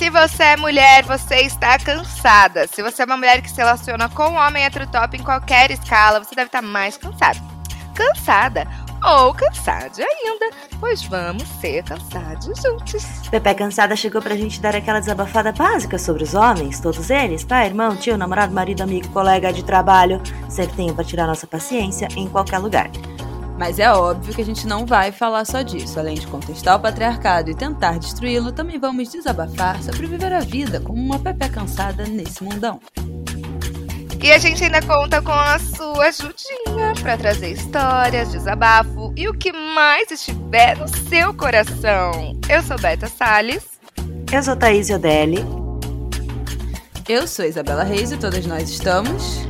Se você é mulher, você está cansada. Se você é uma mulher que se relaciona com um homem heterotop em qualquer escala, você deve estar mais cansada. Cansada ou cansada ainda, pois vamos ser cansados juntos. Pepe Cansada chegou pra gente dar aquela desabafada básica sobre os homens, todos eles, pai, irmão, tio, namorado, marido, amigo, colega de trabalho, sempre tem pra tirar nossa paciência em qualquer lugar. Mas é óbvio que a gente não vai falar só disso. Além de contestar o patriarcado e tentar destruí-lo, também vamos desabafar sobre viver a vida como uma Pepe cansada nesse mundão. E a gente ainda conta com a sua ajudinha para trazer histórias, desabafo e o que mais estiver no seu coração. Eu sou Beta Salles. Eu sou Thaís Odelli. Eu sou Isabela Reis e todas nós estamos.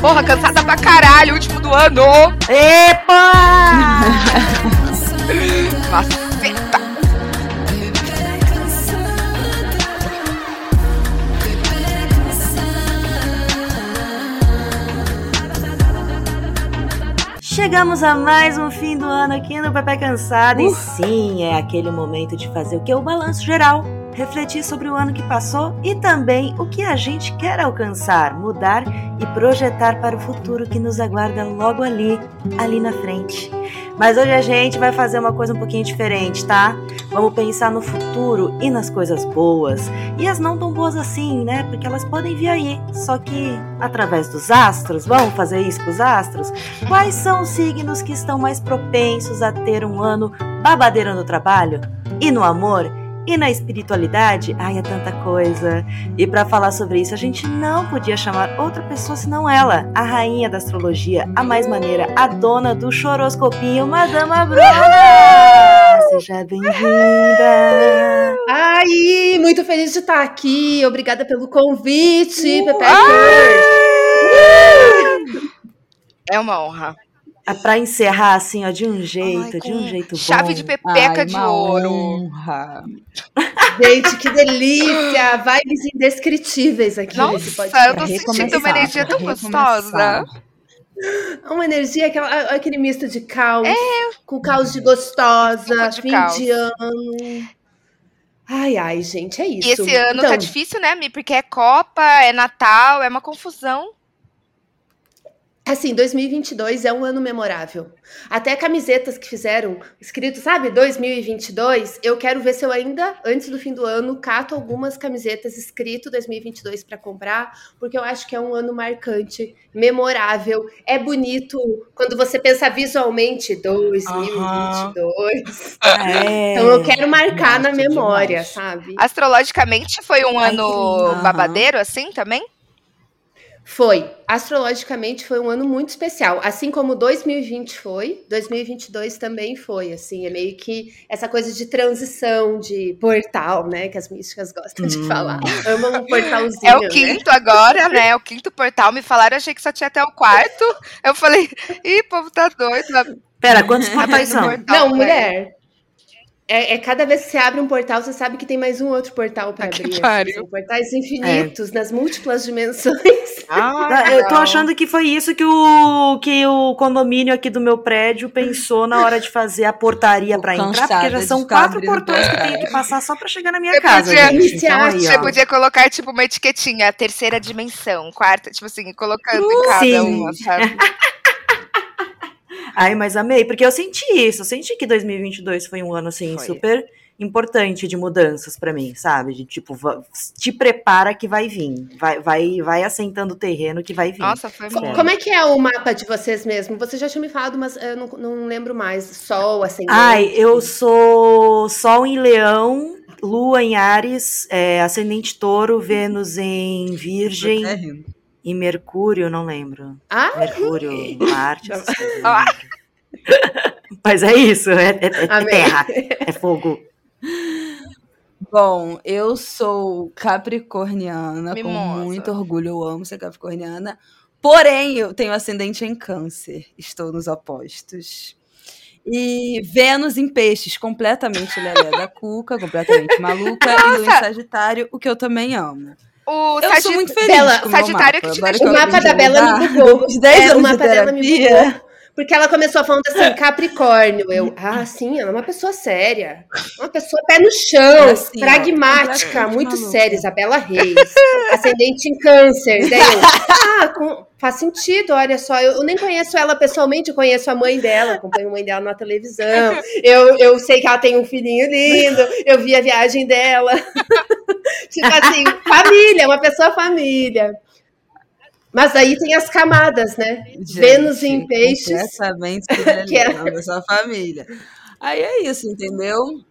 Porra, cansada pra caralho, último do ano! Epa! Maceta! Chegamos a mais um fim do ano aqui no Pepe Cansado. Uh. E sim, é aquele momento de fazer o que? O balanço geral. Refletir sobre o ano que passou e também o que a gente quer alcançar, mudar e projetar para o futuro que nos aguarda logo ali, ali na frente. Mas hoje a gente vai fazer uma coisa um pouquinho diferente, tá? Vamos pensar no futuro e nas coisas boas. E as não tão boas assim, né? Porque elas podem vir aí. Só que através dos astros, vamos fazer isso com os astros? Quais são os signos que estão mais propensos a ter um ano babadeiro no trabalho? E no amor? E na espiritualidade, ai, é tanta coisa. E para falar sobre isso, a gente não podia chamar outra pessoa senão ela, a rainha da astrologia, a mais maneira, a dona do choroscopinho, Madama Bruna! Seja bem-vinda! Ai, muito feliz de estar aqui. Obrigada pelo convite, Pepe. É uma honra. É pra encerrar assim, ó, de um jeito, Ai, de um jeito chave bom. Chave de pepeca Ai, de ouro. Honra. Gente, que delícia! Vibes indescritíveis aqui Nossa, eu tô sentindo uma energia tão gostosa. Uma energia, aquela, aquele misto de caos, é. com caos de gostosa, de fim caos. de ano. Ai, ai, gente, é isso. E esse ano tá então, tá difícil, né, Mi? Porque é Copa, é Natal, é uma confusão. Assim, 2022 é um ano memorável. Até camisetas que fizeram, escrito, sabe, 2022, eu quero ver se eu ainda, antes do fim do ano, cato algumas camisetas escrito 2022 para comprar, porque eu acho que é um ano marcante, memorável, é bonito quando você pensa visualmente 2022. É. Então eu quero marcar na memória, demais. sabe? Astrologicamente foi um ano babadeiro assim também? Foi. Astrologicamente foi um ano muito especial. Assim como 2020 foi, 2022 também foi. Assim, é meio que essa coisa de transição, de portal, né? Que as místicas gostam hum. de falar. Amam um portalzinho. É o né? quinto né? agora, né? É o quinto portal. Me falaram, eu achei que só tinha até o quarto. Eu falei, ih, povo tá doido. Pera, quantos portais são? Não, mulher. É, é, cada vez que você abre um portal, você sabe que tem mais um outro portal para abrir. Assim, são portais infinitos, é. nas múltiplas dimensões. Ah, eu tô achando que foi isso que o, que o condomínio aqui do meu prédio pensou na hora de fazer a portaria para entrar, porque já são quatro portões que tem que passar só para chegar na minha você casa. Podia, então, aí, você podia colocar, tipo, uma etiquetinha, terceira dimensão, quarta, tipo assim, colocando uh, em cada sim. uma, sabe? Ai, mas amei, porque eu senti isso, eu senti que 2022 foi um ano, assim, foi. super importante de mudanças para mim, sabe? De tipo, te prepara que vai vir, vai, vai, vai assentando o terreno que vai vir. Nossa, foi bom. Como é que é o mapa de vocês mesmo? Você já tinha me falado, mas eu não, não lembro mais. Sol, ascendente. Ai, eu sou Sol em Leão, Lua em Ares, é, ascendente Touro, Vênus em Virgem e Mercúrio, não lembro. Ah, Mercúrio, Marte. Ah. Mas é isso, é, é, é terra, é fogo. Bom, eu sou capricorniana, Mimosa. com muito orgulho, eu amo ser capricorniana. Porém, eu tenho ascendente em câncer, estou nos opostos. E Vênus em peixes, completamente lelé da cuca, completamente maluca, Nossa. e Lua em Sagitário, o que eu também amo. O eu sou muito feliz Bela, com Sagitário que te deixou. O mapa da Bela me bugou. De 10 é, anos o mapa de terapia, dela me bugou. Porque ela começou falando assim, Capricórnio. Eu, ah, sim, ela é uma pessoa séria. Uma pessoa pé no chão, assim, pragmática, ó, muito séria, Isabela Reis. ascendente em câncer. Daí eu, ah, com, faz sentido, olha só. Eu, eu, nem conheço ela pessoalmente, eu conheço a mãe dela, acompanho a mãe dela na televisão. Eu, eu sei que ela tem um filhinho lindo, eu vi a viagem dela. tipo assim, família, uma pessoa família. Mas aí tem as camadas, né? Gente, Vênus em peixes. Exatamente, que é da sua família. Aí é isso, entendeu?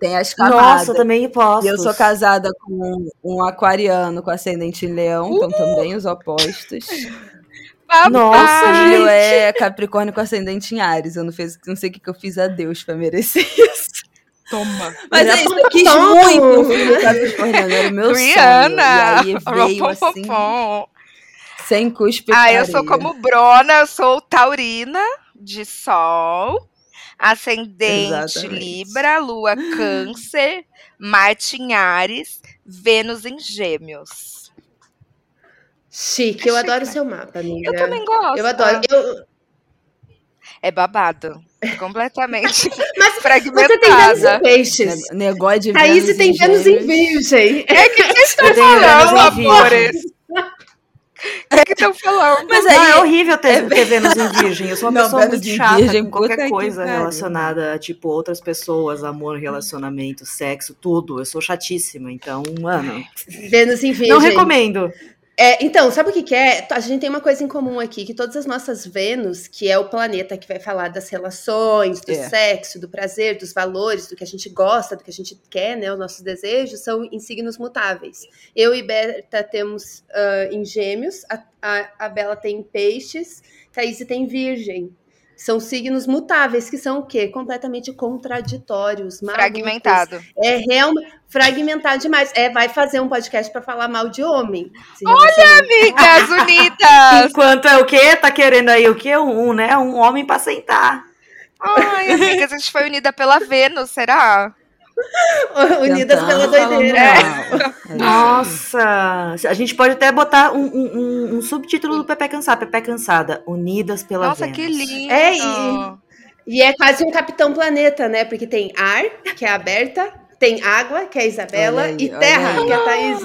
Tem as camadas. Nossa, também posso. Eu sou casada com um aquariano com ascendente em leão, então uh! então também os opostos. Nossa, gente. é Capricórnio com ascendente em Ares. Eu não, fez, não sei o que, que eu fiz a Deus para merecer isso. Toma. Mas é isso, eu quis muito o filho Capricorniano, era o meu Rihanna. sonho. E aí veio assim... Sem cuspe. Ah, eu sou como Brona, eu sou taurina de sol, ascendente Exatamente. Libra, lua câncer, Marte em Ares, Vênus em Gêmeos. Chique, eu adoro o seu mapa, amiga. Eu também gosto. Eu adoro. Eu... É babado. Completamente Mas fragmentada. Você tem Vênus em peixes. Negócio de Vênus Aí você tem Vênus em virgem. É que vocês estão falando, amores. É que estão falando. Mas aí, é horrível ter, é... ter Vênus em Virgem. Eu sou uma não, pessoa muito chata virgem, com qualquer coisa relacionada a, tipo, outras pessoas, amor, relacionamento, sexo, tudo. Eu sou chatíssima, então, mano. Vênus em Virgem. Não recomendo. É, então, sabe o que, que, é? A gente tem uma coisa em comum aqui, que todas as nossas Vênus, que é o planeta que vai falar das relações, do é. sexo, do prazer, dos valores, do que a gente gosta, do que a gente quer, né? Os nossos desejos, são em signos mutáveis. Eu e Berta temos uh, em gêmeos, a, a, a Bela tem em peixes, Thaís tem virgem. São signos mutáveis, que são o quê? Completamente contraditórios, malucos. Fragmentado. É realmente fragmentado demais. É, vai fazer um podcast para falar mal de homem. Olha, amigas unidas! Enquanto é o quê? Tá querendo aí o quê? Um, né? Um homem para sentar. Ai, amigas, a gente foi unida pela Vênus, será? Unidas pela doideira. É. Nossa! A gente pode até botar um, um, um subtítulo do Pepe Cansada, Pepe Cansada, Unidas pela Nossa, Vênus. que lindo! É, e, e, é quase um Capitão Planeta, né? Porque tem ar, que é aberta, tem água, que é a Isabela, aí, e terra, que é a Thaís.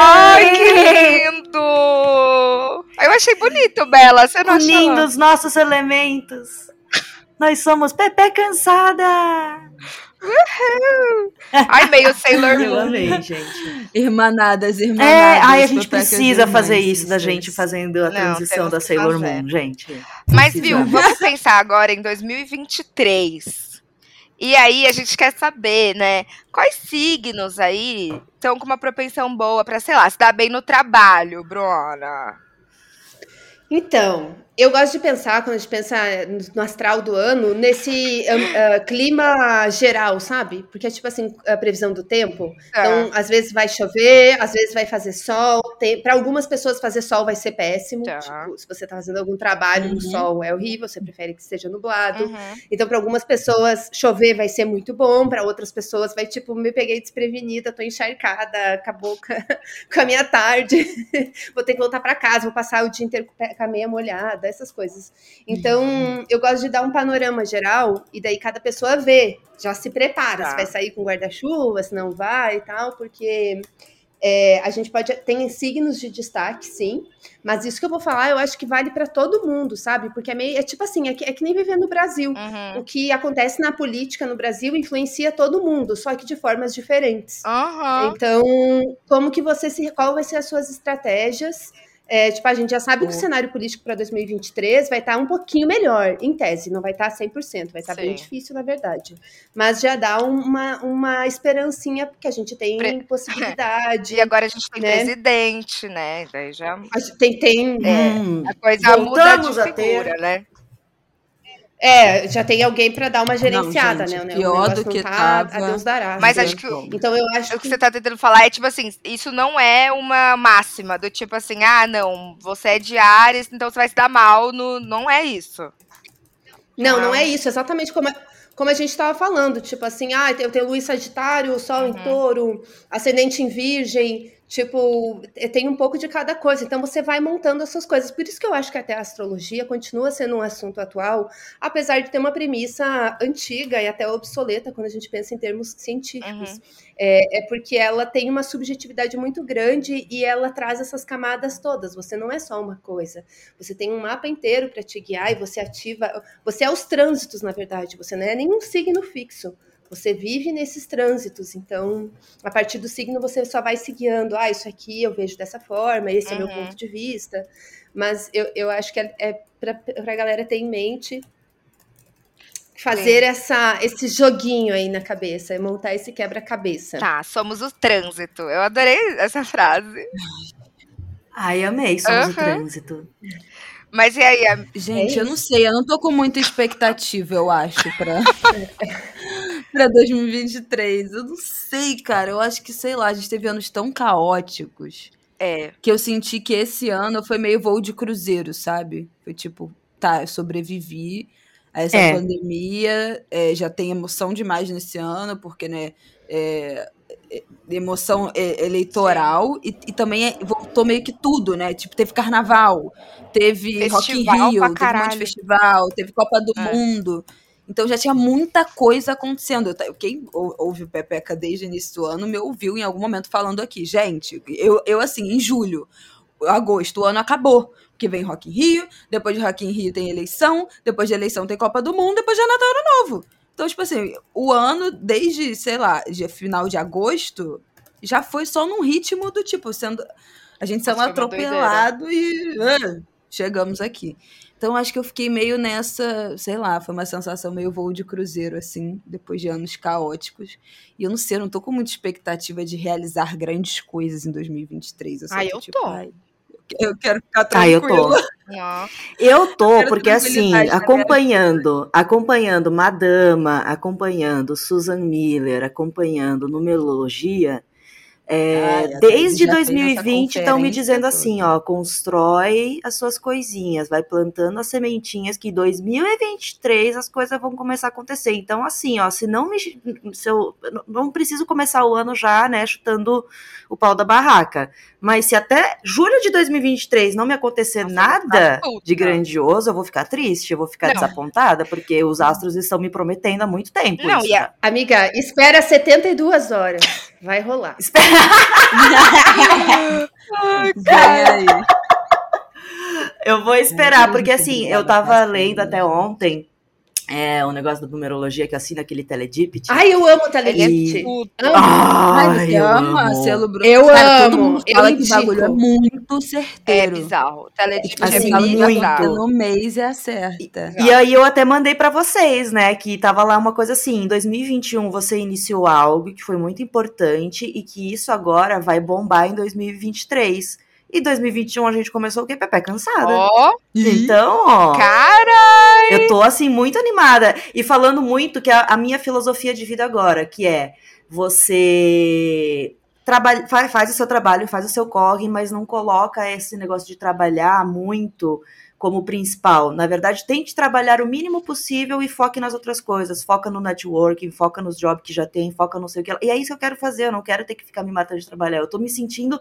Ai, que lindo! Eu achei bonito, Bela. Você não Unindo os nossos elementos. Nós somos Pepe Cansada! Uhul. Ai, meio Sailor Moon. Eu amei, gente. Irmanadas, irmanadas. É, ai, a gente precisa fazer isso da gente fazendo a transição da Sailor Moon, gente. Mas, viu, vamos pensar agora em 2023. E aí a gente quer saber, né? Quais signos aí estão com uma propensão boa para, sei lá, se dar bem no trabalho, Bruna? Então, eu gosto de pensar, quando a gente pensa no astral do ano, nesse uh, clima geral, sabe? Porque é tipo assim, a previsão do tempo. É. Então, às vezes vai chover, às vezes vai fazer sol. Para algumas pessoas, fazer sol vai ser péssimo. Tá. Tipo, se você tá fazendo algum trabalho uhum. no sol, é horrível, você prefere que esteja nublado. Uhum. Então, para algumas pessoas, chover vai ser muito bom. Para outras pessoas, vai tipo, me peguei desprevenida, tô encharcada, acabou com a minha tarde. vou ter que voltar para casa, vou passar o dia inteiro com a meia molhada essas coisas. Então, eu gosto de dar um panorama geral e daí cada pessoa vê, já se prepara, tá. se vai sair com guarda-chuva, se não vai e tal, porque é, a gente pode tem signos de destaque, sim, mas isso que eu vou falar, eu acho que vale para todo mundo, sabe? Porque é meio é tipo assim, é que, é que nem viver no Brasil. Uhum. O que acontece na política no Brasil influencia todo mundo, só que de formas diferentes. Uhum. Então, como que você se qual vai ser as suas estratégias? É, tipo, a gente já sabe que o cenário político para 2023 vai estar tá um pouquinho melhor, em tese, não vai estar tá 100%, vai estar tá bem difícil, na verdade. Mas já dá uma, uma esperancinha, porque a gente tem Pre... possibilidade. e agora a gente tem né? presidente, né? Daí já... A tem, tem... É, hum. a coisa muda de figura, né? É, já tem alguém para dar uma gerenciada, não, gente, né? Pior do que tá, tava... a Deus dará. Mas acho que então eu acho o que, que você tá tentando falar é tipo assim, isso não é uma máxima do tipo assim, ah, não, você é de Ares, então você vai se dar mal, no... não é isso. Não, não, não é isso, exatamente como a, como a gente estava falando, tipo assim, ah, eu tenho Luiz Sagitário, Sol uhum. em Touro, ascendente em Virgem, Tipo, tem um pouco de cada coisa. Então você vai montando as suas coisas. Por isso que eu acho que até a astrologia continua sendo um assunto atual, apesar de ter uma premissa antiga e até obsoleta quando a gente pensa em termos científicos. Uhum. É, é, porque ela tem uma subjetividade muito grande e ela traz essas camadas todas. Você não é só uma coisa. Você tem um mapa inteiro para te guiar e você ativa. Você é os trânsitos, na verdade. Você não é nenhum signo fixo. Você vive nesses trânsitos, então, a partir do signo você só vai se guiando. Ah, isso aqui eu vejo dessa forma, esse uhum. é meu ponto de vista. Mas eu, eu acho que é, é para a galera ter em mente fazer essa, esse joguinho aí na cabeça, montar esse quebra-cabeça. Tá, somos o trânsito. Eu adorei essa frase. Ai, amei, somos uhum. o trânsito. Mas e aí? A... Gente, é eu não sei, eu não tô com muita expectativa, eu acho, pra, pra 2023. Eu não sei, cara. Eu acho que, sei lá, a gente teve anos tão caóticos. É. Que eu senti que esse ano foi meio voo de cruzeiro, sabe? Foi tipo, tá, eu sobrevivi a essa é. pandemia, é, já tem emoção demais nesse ano, porque, né, é, é emoção é, eleitoral e, e, também voltou meio que tudo, né? Tipo, teve carnaval, teve festival Rock in Rio, teve um monte de festival, teve Copa do é. Mundo. Então já tinha muita coisa acontecendo. Quem ouve o Pepeca desde o início do ano me ouviu em algum momento falando aqui. Gente, eu, eu assim, em julho, agosto, o ano acabou. Porque vem Rock in Rio, depois de Rock in Rio tem eleição, depois de eleição tem Copa do Mundo, depois de Natal Ano Novo. Então, tipo assim, o ano, desde, sei lá, de final de agosto, já foi só num ritmo do tipo, sendo. A gente sendo atropelado e. Uh, chegamos aqui. Então, acho que eu fiquei meio nessa, sei lá, foi uma sensação meio voo de cruzeiro, assim, depois de anos caóticos. E eu não sei, eu não tô com muita expectativa de realizar grandes coisas em 2023. Eu ah, eu tipo, tô. Ai, eu quero ficar tranquila. Ah, eu tô. Eu tô, porque assim, acompanhando, acompanhando Madama, acompanhando Susan Miller, acompanhando Numerologia, é, ah, desde 2020 estão me dizendo assim, ó, constrói as suas coisinhas, vai plantando as sementinhas que em 2023 as coisas vão começar a acontecer. Então, assim, ó, se não me, se eu não preciso começar o ano já, né, chutando o pau da barraca. Mas se até julho de 2023 não me acontecer nada de grandioso, eu vou ficar triste, eu vou ficar não. desapontada, porque os astros estão me prometendo há muito tempo. Não, isso, a... amiga, espera 72 horas. Vai rolar. Espera. Ai, Eu vou esperar, porque assim, eu tava lendo até ontem é, um negócio da numerologia que assina aquele Teledipt. Ai, eu amo o Teledipt. Ai, eu ama amo. selo Bruno. Eu Cara, amo. Todo mundo fala eu que o bagulho é muito certeiro. É bizarro. O Teledipt assim, é muito. No mês é acerta. E, e aí eu até mandei para vocês, né, que tava lá uma coisa assim, em 2021 você iniciou algo que foi muito importante e que isso agora vai bombar em 2023. E 2021 a gente começou o quê? Pepe cansada. Ó. Oh. Então, ó. Carai! Eu tô, assim, muito animada. E falando muito que a, a minha filosofia de vida agora, que é você trabalha, faz o seu trabalho, faz o seu corre, mas não coloca esse negócio de trabalhar muito como principal. Na verdade, tente trabalhar o mínimo possível e foque nas outras coisas. Foca no networking, foca nos jobs que já tem, foca no sei o que. E é isso que eu quero fazer. Eu não quero ter que ficar me matando de trabalhar. Eu tô me sentindo,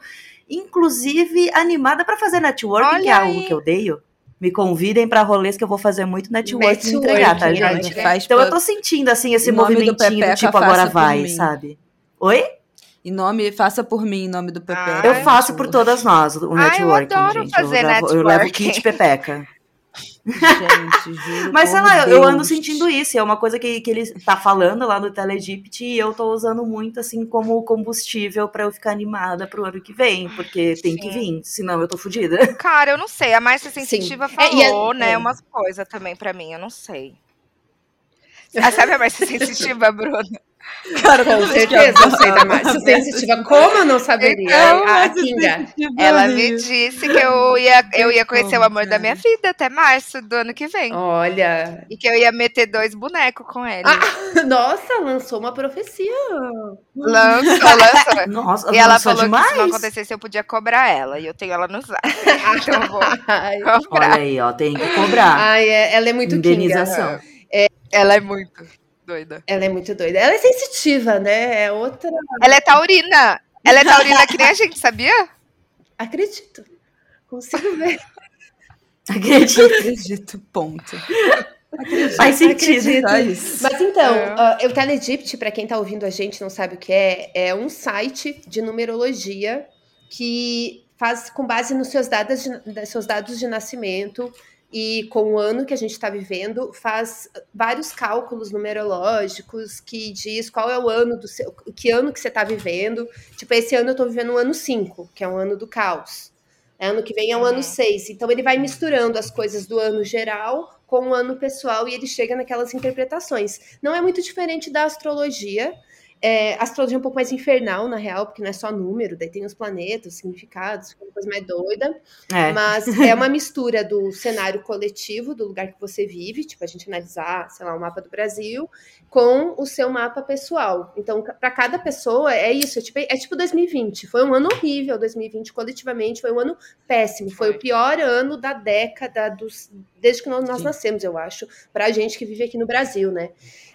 inclusive, animada para fazer networking, Olha que é algo aí. que eu odeio. Me convidem para rolês que eu vou fazer muito networking, entregar, tá, gente? Então eu tô sentindo, assim, esse movimentinho do tipo, agora vai, sabe? Oi? Em nome, faça por mim em nome do Pepe. eu faço por todas nós o networking, eu adoro gente. Fazer eu, levo, networking. eu levo kit Pepeca. Gente, juro. Mas sei lá, eu ando sentindo isso. É uma coisa que, que ele tá falando lá no Telegipt e eu tô usando muito assim como combustível para eu ficar animada pro ano que vem, porque tem Sim. que vir, senão eu tô fodida. Cara, eu não sei. A Márcia Sensitiva Sim. falou, é, é, né, é. umas coisas também para mim, eu não sei. Ah, sabe a Márcia Sensitiva, Bruna? Cara, com certeza, eu sei da Márcia Sensitiva. Como eu não saberia? Então, a Kinga. Ela me disse que eu ia, eu ia conhecer o amor da minha vida até março do ano que vem. Olha. E que eu ia meter dois bonecos com ele. Ah, nossa, lançou uma profecia. Lançou, lançou. Nossa, e ela falou demais. que se não acontecesse, eu podia cobrar ela. E eu tenho ela no zap. Então eu vou cobrar. Olha aí, ó, tem que cobrar. Ai, é, ela é muito Indenização. É, ela é muito doida. Ela é muito doida. Ela é sensitiva, né? É outra. Ela é taurina. Ela é taurina que nem a gente, sabia? Acredito. Consigo ver. Acredito. Acredito, ponto. Acredito, Faz sentido. Mas então, é. uh, o Telegypt, para quem está ouvindo a gente não sabe o que é, é um site de numerologia que faz com base nos seus dados de, seus dados de nascimento e com o ano que a gente está vivendo, faz vários cálculos numerológicos que diz qual é o ano do seu, que ano que você está vivendo. Tipo, esse ano eu estou vivendo o ano 5, que é o ano do caos. Ano que vem é o ano 6. Então ele vai misturando as coisas do ano geral com o ano pessoal e ele chega naquelas interpretações. Não é muito diferente da astrologia, é, astrologia é um pouco mais infernal, na real, porque não é só número, daí tem os planetas, significados, uma coisa mais doida. É. Mas é uma mistura do cenário coletivo, do lugar que você vive, tipo, a gente analisar, sei lá, o mapa do Brasil, com o seu mapa pessoal. Então, para cada pessoa, é isso, é tipo, é tipo 2020. Foi um ano horrível, 2020, coletivamente, foi um ano péssimo. Foi, foi. o pior ano da década, dos, desde que nós, nós nascemos, eu acho, pra gente que vive aqui no Brasil, né?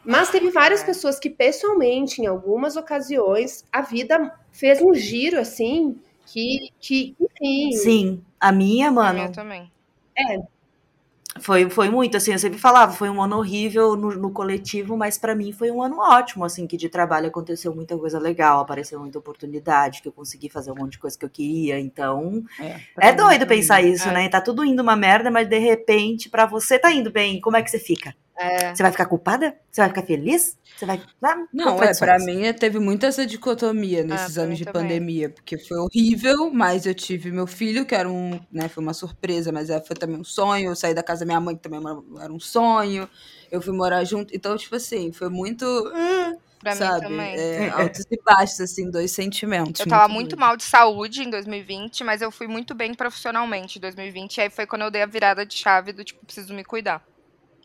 Mas teve várias é. pessoas que, pessoalmente, em algumas ocasiões, a vida fez um giro assim que, que enfim. Sim, a minha, mano. A minha também. É. Foi, foi muito, assim, eu sempre falava, foi um ano horrível no, no coletivo, mas para mim foi um ano ótimo, assim, que de trabalho aconteceu muita coisa legal, apareceu muita oportunidade, que eu consegui fazer um monte de coisa que eu queria, então é, é doido pensar isso, é. né? Tá tudo indo uma merda, mas de repente, para você tá indo bem, como é que você fica? É. Você vai ficar culpada? Você vai ficar feliz? Você vai. Ah, não, é, pra mim teve muito essa dicotomia ah, nesses ah, anos de também. pandemia, porque foi horrível, mas eu tive meu filho, que era um. Né, foi uma surpresa, mas é, foi também um sonho. Eu saí da casa da minha mãe, que também era um sonho. Eu fui morar junto. Então, tipo assim, foi muito. Pra sabe? mim também. É, altos e baixos, assim, dois sentimentos. Eu tava muito, muito mal de saúde em 2020, mas eu fui muito bem profissionalmente em 2020. E aí foi quando eu dei a virada de chave do tipo, preciso me cuidar.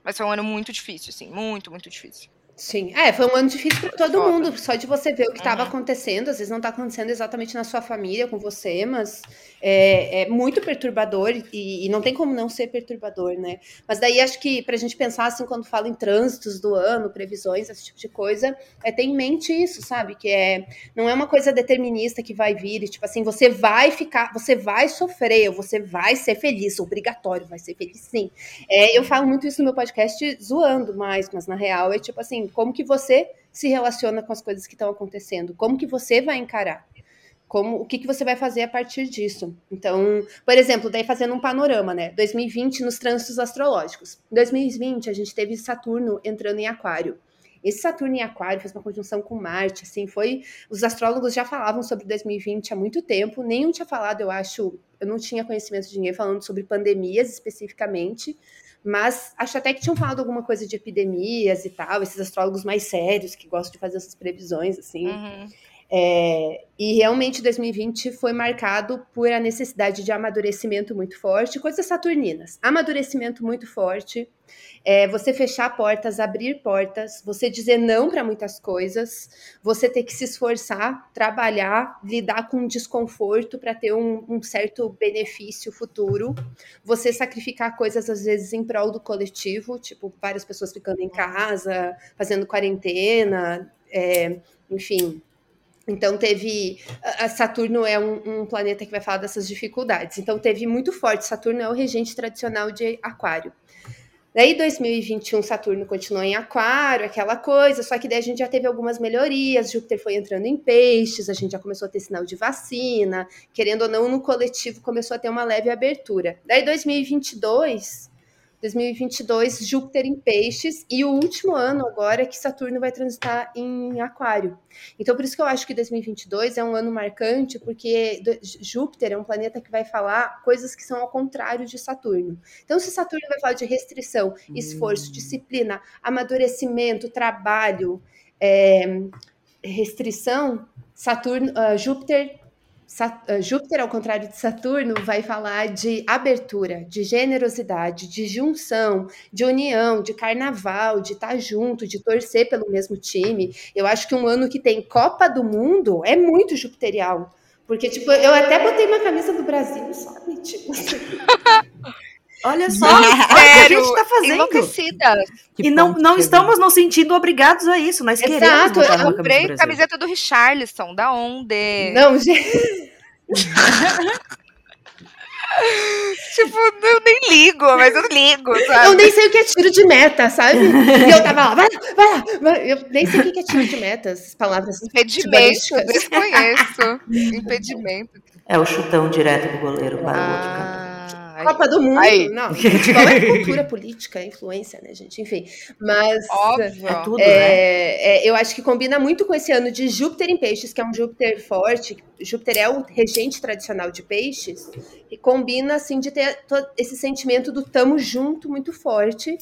Mas foi um ano muito difícil, assim, muito, muito difícil. Sim, é, foi um ano difícil para todo Foda. mundo, só de você ver o que estava uhum. acontecendo, às vezes não está acontecendo exatamente na sua família, com você, mas é, é muito perturbador e, e, não tem como não ser perturbador, né? Mas daí acho que para a gente pensar assim, quando fala em trânsitos do ano, previsões, esse tipo de coisa, é ter em mente isso, sabe? Que é não é uma coisa determinista que vai vir, e, tipo assim, você vai ficar, você vai sofrer, você vai ser feliz, obrigatório, vai ser feliz sim. É, eu falo muito isso no meu podcast zoando mais, mas na real é tipo assim, como que você se relaciona com as coisas que estão acontecendo, como que você vai encarar, como o que, que você vai fazer a partir disso. Então, por exemplo, daí fazendo um panorama, né? 2020 nos trânsitos astrológicos. Em 2020 a gente teve Saturno entrando em Aquário. Esse Saturno em Aquário fez uma conjunção com Marte, assim, foi. Os astrólogos já falavam sobre 2020 há muito tempo, nenhum tinha falado, eu acho, eu não tinha conhecimento de ninguém falando sobre pandemias especificamente, mas acho até que tinham falado alguma coisa de epidemias e tal, esses astrólogos mais sérios que gostam de fazer essas previsões, assim. Uhum. É, e realmente 2020 foi marcado por a necessidade de amadurecimento muito forte, coisas saturninas. Amadurecimento muito forte, é, você fechar portas, abrir portas, você dizer não para muitas coisas, você ter que se esforçar, trabalhar, lidar com desconforto para ter um, um, certo benefício futuro, você sacrificar coisas às vezes em prol do coletivo, tipo várias pessoas ficando em casa, fazendo quarentena, é, enfim então teve. Saturno é um, um, planeta que vai falar dessas dificuldades. Então teve muito forte. Saturno é o regente tradicional de Aquário. Daí 2021 Saturno continuou em Aquário, aquela coisa, só que daí a gente já teve algumas melhorias, Júpiter foi entrando em peixes, a gente já começou a ter sinal de vacina, querendo ou não, no coletivo começou a ter uma leve abertura. Daí 2022 2022, Júpiter em Peixes, e o último ano agora é que Saturno vai transitar em Aquário. Então, por isso que eu acho que 2022 é um ano marcante, porque Júpiter é um planeta que vai falar coisas que são ao contrário de Saturno. Então, se Saturno vai falar de restrição, esforço, hum. disciplina, amadurecimento, trabalho, é, restrição, Saturno, uh, Júpiter eh, Júpiter, ao contrário de Saturno, vai falar de abertura, de generosidade, de junção, de união, de carnaval, de estar junto, de torcer pelo mesmo time. Eu acho que um ano que tem Copa do Mundo é muito jupiterial. Porque, tipo, eu até botei uma camisa do Brasil, sabe? Tipo, assim. Olha só, olha o que a gente tá fazendo. Enlouquecida. e não, não estamos nos sentindo obrigados a isso. Nós Exato, queremos voltar eu comprei camiseta do Richarlison, da onde? Não, gente... tipo, eu nem ligo, mas eu ligo, sabe? Eu nem sei o que é tiro de meta, sabe? E eu tava lá, vai lá, vai lá. Vai. Eu nem sei o que é tiro de meta, essas palavras. Impedimento, eu desconheço. Impedimento. É o chutão direto do goleiro para ah. o outro campo. Copa do Mundo. Aí. Não, qual é a cultura política, a influência, né, gente? Enfim. Mas. Óbvio. É tudo, é, né? É, eu acho que combina muito com esse ano de Júpiter em Peixes, que é um Júpiter forte. Júpiter é o regente tradicional de Peixes. E combina, assim, de ter esse sentimento do tamo junto muito forte.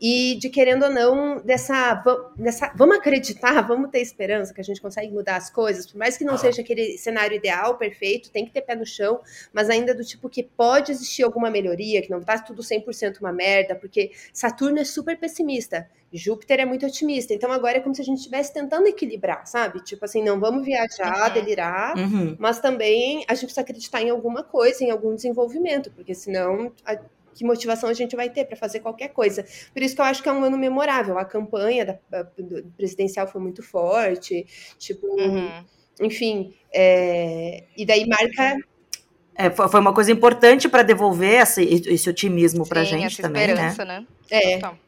E de, querendo ou não, dessa, dessa. Vamos acreditar, vamos ter esperança que a gente consegue mudar as coisas. Por mais que não seja aquele cenário ideal, perfeito, tem que ter pé no chão, mas ainda do tipo que pode existir algum alguma melhoria, que não tá tudo 100% uma merda, porque Saturno é super pessimista, Júpiter é muito otimista. Então agora é como se a gente estivesse tentando equilibrar, sabe? Tipo assim, não vamos viajar, uhum. delirar, uhum. mas também a gente precisa acreditar em alguma coisa, em algum desenvolvimento, porque senão a, que motivação a gente vai ter para fazer qualquer coisa. Por isso que eu acho que é um ano memorável. A campanha da, do presidencial foi muito forte, tipo, uhum. enfim, é, e daí marca é, foi uma coisa importante para devolver esse, esse otimismo para a gente também, né? né? É. Então.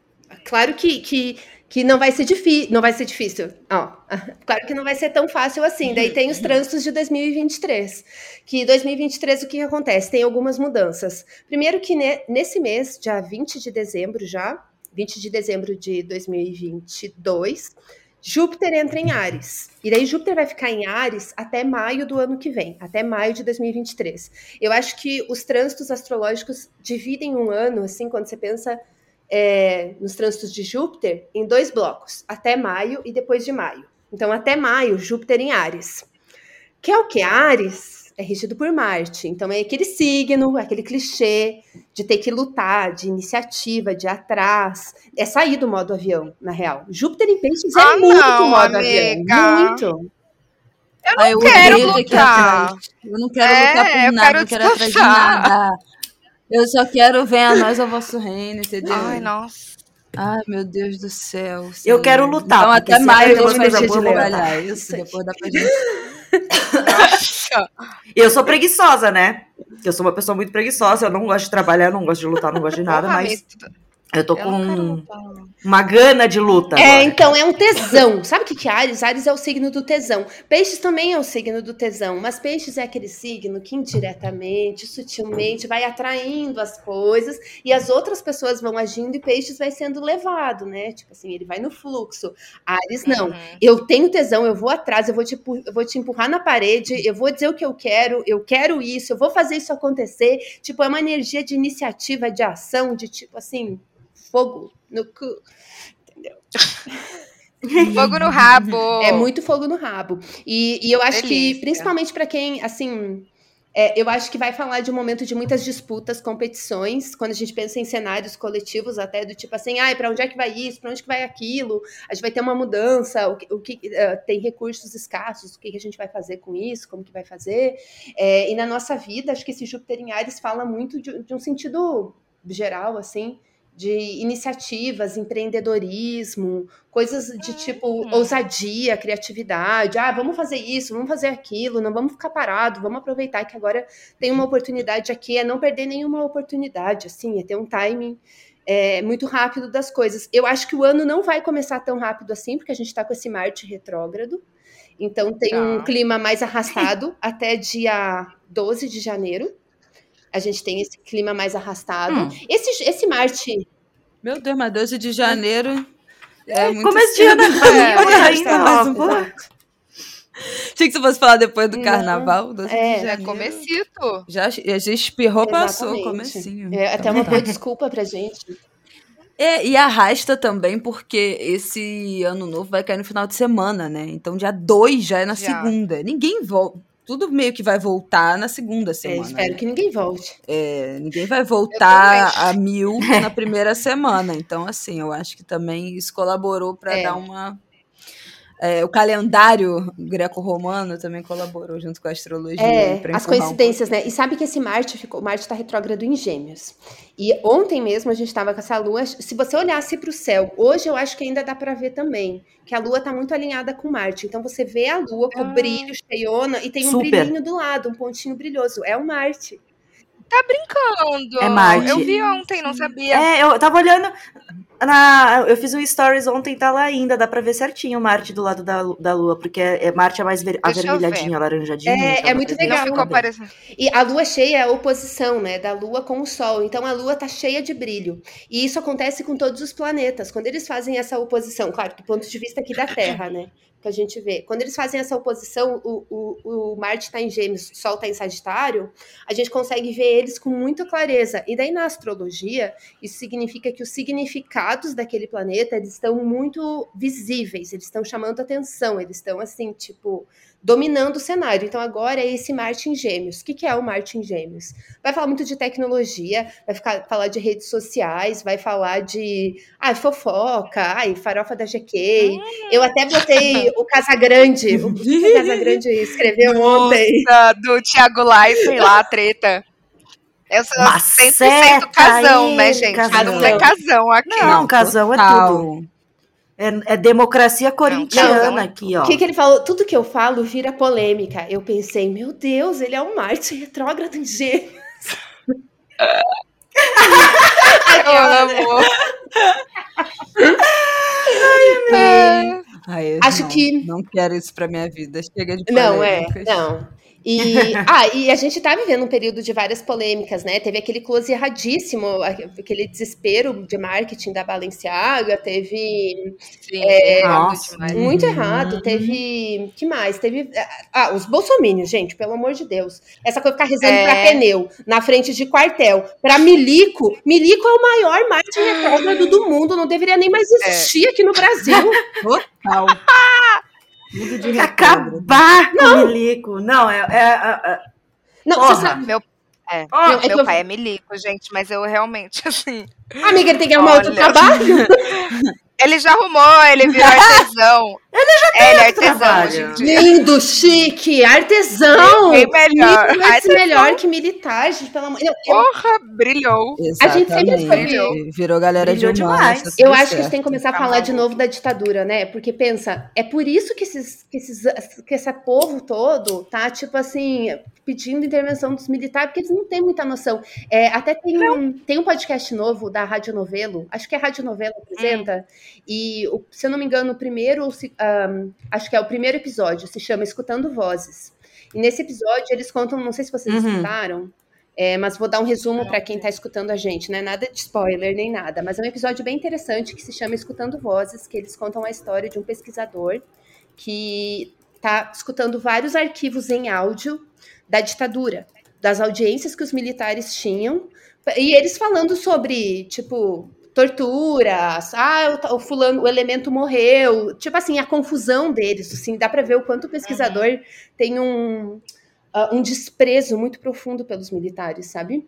Claro que, que, que não vai ser difícil, não vai ser difícil. Ó, claro que não vai ser tão fácil assim. Daí tem os trânsitos de 2023. Que 2023 o que, que acontece? Tem algumas mudanças. Primeiro que ne, nesse mês, dia 20 de dezembro já, 20 de dezembro de 2022, Júpiter entra em Ares. E daí Júpiter vai ficar em Ares até maio do ano que vem, até maio de 2023. Eu acho que os trânsitos astrológicos dividem um ano, assim, quando você pensa é, nos trânsitos de Júpiter, em dois blocos, até maio e depois de maio. Então, até maio, Júpiter em Ares. Que é o que? Ares é regido por Marte. Então é aquele signo, aquele clichê de ter que lutar, de iniciativa, de ir atrás. É sair do modo avião, na real. Júpiter em peixes é ah, é muito não, modo amiga. avião. Muito. Eu não ah, eu quero lutar. Eu não quero é, lutar por nada, não quero atrás de nada. Eu só quero ver a nós ao vosso reino, entendeu? Ai, nossa. Ai, meu Deus do céu. Senhor. Eu quero lutar. Então, até mais eu vou deixar de trabalhar. Isso, depois dá pra gente. eu sou preguiçosa, né? Eu sou uma pessoa muito preguiçosa. Eu não gosto de trabalhar, não gosto de lutar, não gosto de nada, mas. Eu tô eu com uma gana de luta. É, agora. então é um tesão. Sabe o que, que é Ares? Ares é o signo do tesão. Peixes também é o signo do tesão, mas Peixes é aquele signo que indiretamente, sutilmente, vai atraindo as coisas e as outras pessoas vão agindo e Peixes vai sendo levado, né? Tipo assim, ele vai no fluxo. Ares não. Uhum. Eu tenho tesão, eu vou atrás, eu vou, te, eu vou te empurrar na parede, eu vou dizer o que eu quero, eu quero isso, eu vou fazer isso acontecer. Tipo, é uma energia de iniciativa, de ação, de tipo assim fogo no cu. Entendeu? Fogo no rabo. É muito fogo no rabo. E, e eu acho Delícia. que, principalmente para quem, assim, é, eu acho que vai falar de um momento de muitas disputas, competições, quando a gente pensa em cenários coletivos, até do tipo assim, ai, para onde é que vai isso, para onde que vai aquilo, a gente vai ter uma mudança, o que, o que uh, tem recursos escassos, o que, que, a gente vai fazer com isso, como que vai fazer. É, e na nossa vida, acho que esse Júpiter em Ares fala muito de, de um sentido geral, assim, de iniciativas, empreendedorismo, coisas de tipo uhum. ousadia, criatividade. Ah, vamos fazer isso, vamos fazer aquilo, não vamos ficar parado, vamos aproveitar que agora tem uma oportunidade aqui, é não perder nenhuma oportunidade, assim, é ter um timing é, muito rápido das coisas. Eu acho que o ano não vai começar tão rápido assim, porque a gente está com esse Marte retrógrado. Então tem tá. um clima mais arrastado até dia 12 de janeiro. A gente tem esse clima mais arrastado. Hum. Esse, esse Marte. Meu Deus, mas 12 de janeiro. É, é começo de ano é, pode ainda mais um pouco. Achei que você fosse falar depois do carnaval. Não, é, é comecito. Já, já espirrou, Exatamente. passou, comecinho. É até uma boa desculpa pra gente. É, e arrasta também, porque esse ano novo vai cair no final de semana, né? Então dia 2 já é na já. segunda. Ninguém volta tudo meio que vai voltar na segunda é, semana. É, espero né? que ninguém volte. É, ninguém vai voltar a mil na primeira semana. Então, assim, eu acho que também isso colaborou para é. dar uma. É, o calendário greco-romano também colaborou junto com a astrologia. É, as coincidências, um né? E sabe que esse Marte ficou, Marte está retrógrado em Gêmeos. E ontem mesmo a gente estava com essa lua. Se você olhasse para o céu, hoje eu acho que ainda dá para ver também que a lua está muito alinhada com Marte. Então você vê a lua com ah. brilho, cheiona, e tem um Super. brilhinho do lado, um pontinho brilhoso. É o Marte. Tá brincando. É Marte. Eu vi ontem, não sabia. É, eu tava olhando. Na, eu fiz um stories ontem, tá lá ainda, dá pra ver certinho Marte do lado da, da Lua, porque é, é Marte é mais ver, avermelhadinha, laranjadinha. É, então é muito legal. Ficou parecendo. E a Lua cheia é a oposição, né, da Lua com o Sol. Então a Lua tá cheia de brilho. E isso acontece com todos os planetas. Quando eles fazem essa oposição, claro, do ponto de vista aqui da Terra, né? que a gente vê. Quando eles fazem essa oposição, o, o, o Marte está em Gêmeos, o Sol está em Sagitário, a gente consegue ver eles com muita clareza. E daí na astrologia, isso significa que os significados daquele planeta eles estão muito visíveis, eles estão chamando atenção, eles estão assim, tipo, dominando o cenário. Então agora é esse Marte em Gêmeos. O que, que é o Marte em Gêmeos? Vai falar muito de tecnologia, vai ficar, falar de redes sociais, vai falar de ai, fofoca, ai, farofa da GK. Eu até botei o Casagrande, o que o Casagrande escreveu Nossa, ontem. do Thiago Lai, sei lá, treta. Eu sou Maceta 100% casão, aí, né, gente? Casão. Não é casão aqui. Não, casão é tudo. É, é democracia corintiana não, não, aqui, ó. O que, que ele falou? Tudo que eu falo vira polêmica. Eu pensei, meu Deus, ele é um Marte retrógrado em gêmeos. Ai, amor. Ai, Ai, Acho não, que. Não quero isso pra minha vida. Chega de polêmicas. Não, é. Não. E, ah, e a gente está vivendo um período de várias polêmicas, né? Teve aquele close erradíssimo, aquele desespero de marketing da Balenciaga, teve. Sim, é, errado muito uhum. errado. Teve. que mais? Teve. Ah, os bolsomínios, gente, pelo amor de Deus. Essa coisa ficar rezando é. para pneu, na frente de quartel. Para Milico, Milico é o maior marketing retrógrado do mundo, não deveria nem mais existir é. aqui no Brasil. Total. Mundo de Acabar com o milico. Não, é. é, é, é. Não, Porra. você sabe. Meu, é, oh, meu, meu pai é milico, gente, mas eu realmente, assim. Amiga, ele tem que arrumar outro trabalho. Ele já arrumou, ele virou artesão. ele já tem é, ele é artesão. Lindo, chique, artesão. Bem melhor. Artesão. melhor que militar, gente, pelo amor de Porra, brilhou. Exatamente. A gente sempre brilhou. Virou galera brilhou de demais. Eu acho que a gente tem que começar a falar de novo da ditadura, né? Porque pensa, é por isso que esses, que esses que esse povo todo tá, tipo assim, pedindo intervenção dos militares, porque eles não têm muita noção. É, até tem um, tem um podcast novo da Rádio Novelo, acho que é Rádio Novelo apresenta, hum e, se eu não me engano, o primeiro, um, acho que é o primeiro episódio, se chama Escutando Vozes. E nesse episódio eles contam, não sei se vocês uhum. escutaram, é, mas vou dar um resumo para quem está escutando a gente, não é nada de spoiler nem nada, mas é um episódio bem interessante que se chama Escutando Vozes, que eles contam a história de um pesquisador que está escutando vários arquivos em áudio da ditadura, das audiências que os militares tinham, e eles falando sobre, tipo, torturas, ah, o, o, fulano, o elemento morreu, tipo assim, a confusão deles, assim, dá para ver o quanto o pesquisador uhum. tem um, uh, um desprezo muito profundo pelos militares, sabe?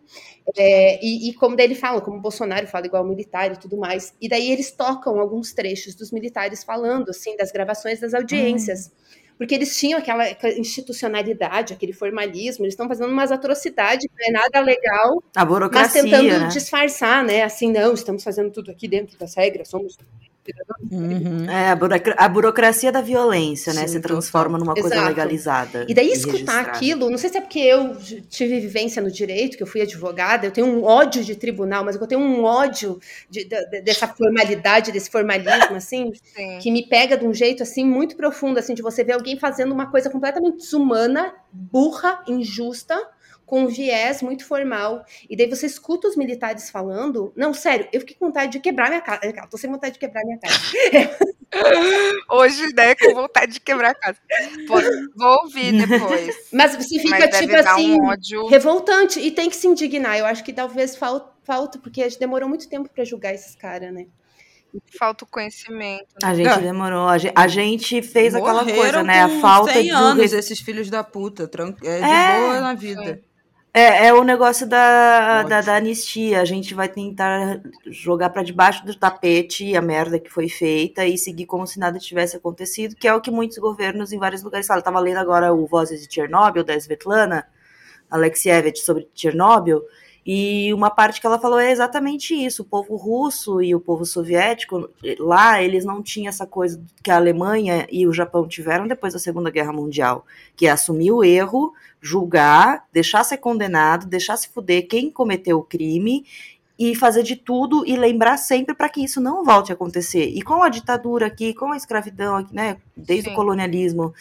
É, e, e, como daí ele fala, como o Bolsonaro fala igual militar e tudo mais, e daí eles tocam alguns trechos dos militares falando, assim, das gravações das audiências. Uhum porque eles tinham aquela institucionalidade, aquele formalismo, eles estão fazendo umas atrocidades, não é nada legal, a burocracia, mas tentando né? disfarçar, né? Assim, não, estamos fazendo tudo aqui dentro das regras, somos Uhum. É, a, burocracia, a, burocracia da violência, né? Sim, se transforma numa coisa Exato. legalizada. E daí escutar aquilo, não sei se é porque eu tive vivência no direito, que eu fui advogada, eu tenho um ódio de tribunal, mas eu tenho um ódio de, de, dessa formalidade, desse formalismo, assim, Sim. que me pega de um jeito, assim, muito profundo, assim, de você ver alguém fazendo uma coisa completamente desumana, burra, injusta, com um viés muito formal. E daí você escuta os militares falando. Não, sério, eu fiquei com vontade de quebrar minha casa. Eu tô sem vontade de quebrar minha casa. Hoje, né, com vontade de quebrar a casa. Pô, vou ouvir depois. Mas você fica, Mas tipo assim, um ódio... revoltante. E tem que se indignar. Eu acho que talvez falta, porque a gente demorou muito tempo para julgar esses caras, né? Falta o conhecimento. Né? A gente demorou. A gente, a gente fez Morreram aquela coisa, né? A falta 100 de. anos, esses filhos da puta. É de é. boa na vida. É, é o negócio da, da, da, anistia. A gente vai tentar jogar para debaixo do tapete a merda que foi feita e seguir como se nada tivesse acontecido, que é o que muitos governos em vários lugares falam. Estava lendo agora o Vozes de Chernobyl, da Svetlana Alexievich, sobre Chernobyl, e uma parte que ela falou é exatamente isso. O povo russo e o povo soviético, lá, eles não tinham essa coisa que a Alemanha e o Japão tiveram depois da Segunda Guerra Mundial, que é assumir o erro, julgar, deixar ser condenado, deixar se fuder quem cometeu o crime e fazer de tudo e lembrar sempre para que isso não volte a acontecer. E com a ditadura aqui, com a escravidão aqui, né, desde Sim. o colonialismo,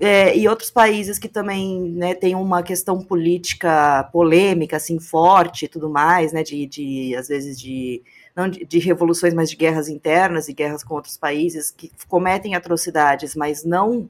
é, e outros países que também né, têm uma questão política polêmica, assim, forte e tudo mais, né, de, de às vezes de não de, de, revoluções, mas de guerras internas e guerras com outros países que cometem atrocidades, mas não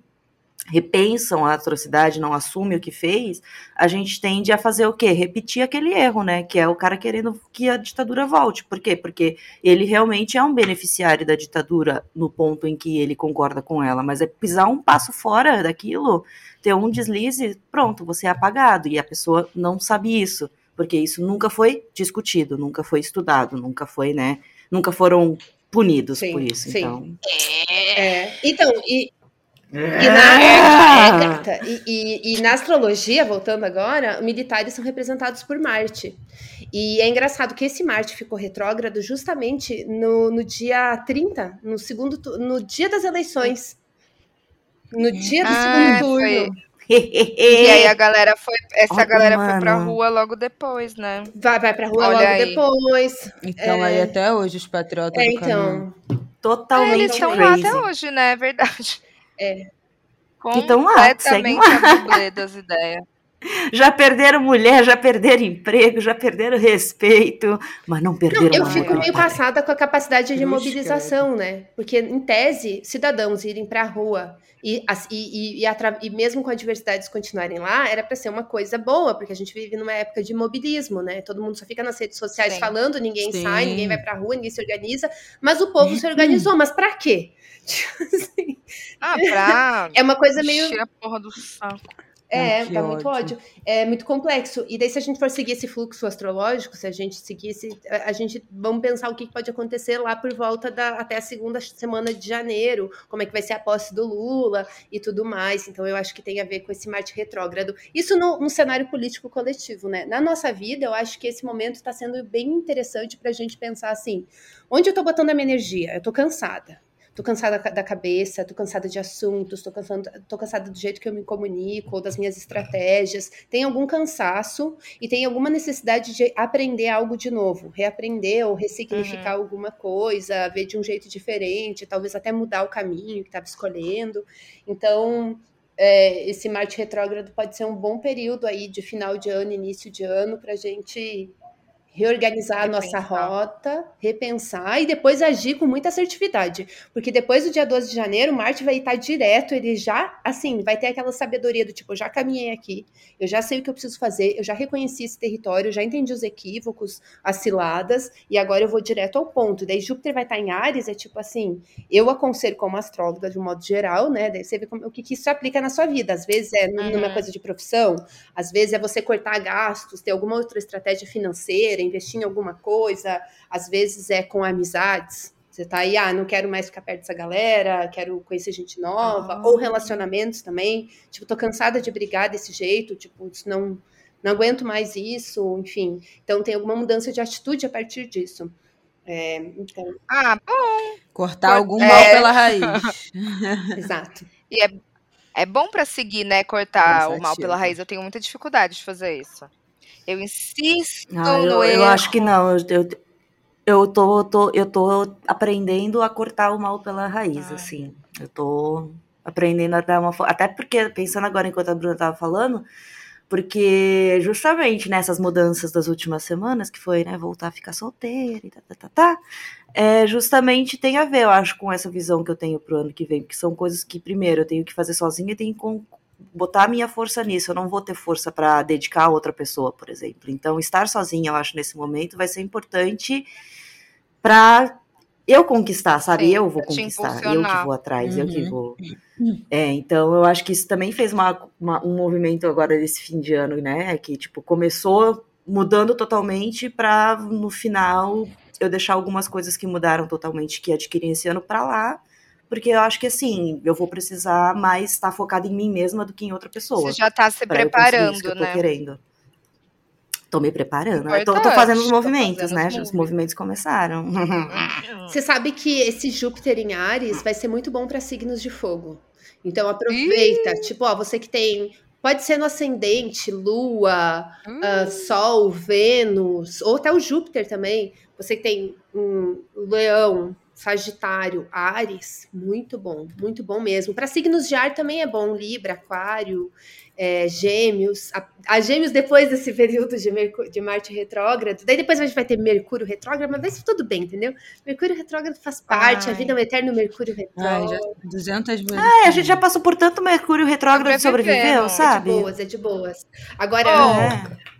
repensam a atrocidade, não assumem o que fez, a gente tende a fazer o quê? Repetir aquele erro, né? Que é o cara querendo que a ditadura volte. Por quê? Porque ele realmente é um beneficiário da ditadura no ponto em que ele concorda com ela, mas é pisar um passo fora daquilo, ter um deslize, pronto, você é apagado. E a pessoa não sabe isso, porque isso nunca foi discutido, nunca foi estudado, nunca foi, né? Nunca foram punidos sim, por isso. Sim. Então, é, então e e na, é, é e, e, e, na astrologia, voltando agora, militares são representados por Marte. E é engraçado que esse Marte ficou retrógrado justamente no, no dia 30, no segundo no dia das eleições. No dia do ah, segundo turno. e aí a galera foi. Essa Olha, galera mano. foi pra rua logo depois, né? Vai, vai pra rua Olha logo aí. depois. Então é... aí até hoje os patriotas é, então. Totalmente. É, eles estão lá até hoje, né? É verdade. É. Que estão lá, seguem lá. das ideias. Já perderam mulher, já perderam emprego, já perderam respeito, mas não perderam não, Eu fico meio passada com a capacidade de mobilização, né? Porque, em tese, cidadãos irem para a rua e, e, e, e, mesmo com adversidades continuarem lá, era para ser uma coisa boa, porque a gente vive numa época de mobilismo, né? Todo mundo só fica nas redes sociais Sim. falando, ninguém Sim. sai, ninguém vai para a rua, ninguém se organiza, mas o povo se organizou. Mas para quê? assim, ah, pra. É uma coisa meio. a porra do saco. É, dá muito ódio. É muito complexo. E daí, se a gente for seguir esse fluxo astrológico, se a gente seguir esse. A, a gente. Vamos pensar o que pode acontecer lá por volta da. até a segunda semana de janeiro, como é que vai ser a posse do Lula e tudo mais. Então, eu acho que tem a ver com esse Marte retrógrado. Isso no, no cenário político coletivo, né? Na nossa vida, eu acho que esse momento está sendo bem interessante para a gente pensar assim: onde eu estou botando a minha energia? Eu estou cansada tô cansada da cabeça, tô cansada de assuntos, tô cansada, tô cansada do jeito que eu me comunico, ou das minhas estratégias. Tem algum cansaço e tem alguma necessidade de aprender algo de novo, reaprender ou ressignificar uhum. alguma coisa, ver de um jeito diferente, talvez até mudar o caminho que estava escolhendo. Então, é, esse Marte retrógrado pode ser um bom período aí de final de ano, início de ano, para a gente reorganizar repensar. a nossa rota, repensar e depois agir com muita assertividade. Porque depois do dia 12 de janeiro, Marte vai estar direto, ele já, assim, vai ter aquela sabedoria do tipo, eu já caminhei aqui, eu já sei o que eu preciso fazer, eu já reconheci esse território, eu já entendi os equívocos, as ciladas, e agora eu vou direto ao ponto. Daí Júpiter vai estar em Ares, é tipo assim, eu aconselho como astróloga de um modo geral, né? Daí você vê como, o que, que isso aplica na sua vida. Às vezes é numa uhum. coisa de profissão, às vezes é você cortar gastos, ter alguma outra estratégia financeira, investir em alguma coisa, às vezes é com amizades. Você tá aí, ah, não quero mais ficar perto dessa galera, quero conhecer gente nova, ah. ou relacionamentos também. Tipo, tô cansada de brigar desse jeito, tipo, não, não aguento mais isso, enfim. Então tem alguma mudança de atitude a partir disso. É, então... Ah, bom. Cortar algum é... mal pela raiz. Exato. E é, é bom para seguir, né? Cortar o mal pela raiz. Eu tenho muita dificuldade de fazer isso. Eu insisto ah, eu, no eu acho que não. Eu, eu, tô, tô, eu tô aprendendo a cortar o mal pela raiz, ah. assim. Eu tô aprendendo a dar uma. Até porque, pensando agora enquanto a Bruna tava falando, porque justamente nessas mudanças das últimas semanas, que foi, né, voltar a ficar solteira e tá, tá, tá, tá, é, justamente tem a ver, eu acho, com essa visão que eu tenho pro ano que vem, porque são coisas que, primeiro, eu tenho que fazer sozinha e tenho que botar a minha força nisso, eu não vou ter força para dedicar a outra pessoa, por exemplo. Então, estar sozinha, eu acho, nesse momento vai ser importante para eu conquistar, sabe? Sim, eu vou conquistar, eu que vou atrás, uhum. eu que uhum. vou. É, então eu acho que isso também fez uma, uma, um movimento agora desse fim de ano, né? Que tipo começou mudando totalmente para no final eu deixar algumas coisas que mudaram totalmente que adquiri esse ano para lá, porque eu acho que assim, eu vou precisar mais estar focada em mim mesma do que em outra pessoa. Você já está se preparando, que né? Eu tô querendo. Tô me preparando. Tô, tô, fazendo os movimentos, fazendo né? Os, os movimentos começaram. Você sabe que esse Júpiter em Ares vai ser muito bom para signos de fogo. Então aproveita, Ih. tipo, ó, você que tem Pode ser no ascendente, Lua, hum. uh, Sol, Vênus, ou até o Júpiter também. Você que tem um Leão, Sagitário, Ares, muito bom, muito bom mesmo. Para signos de ar também é bom, Libra, Aquário, é, Gêmeos. A, a, Gêmeos depois desse período de, Mercú de Marte retrógrado, daí depois a gente vai ter Mercúrio retrógrado, mas isso tudo bem, entendeu? Mercúrio retrógrado faz parte, Ai. a vida é um eterno Mercúrio retrógrado. Ai, já, 200 vezes. Ai, a gente já passou por tanto Mercúrio retrógrado e sobreviveu, sabe? É de boas, é de boas. Agora, oh.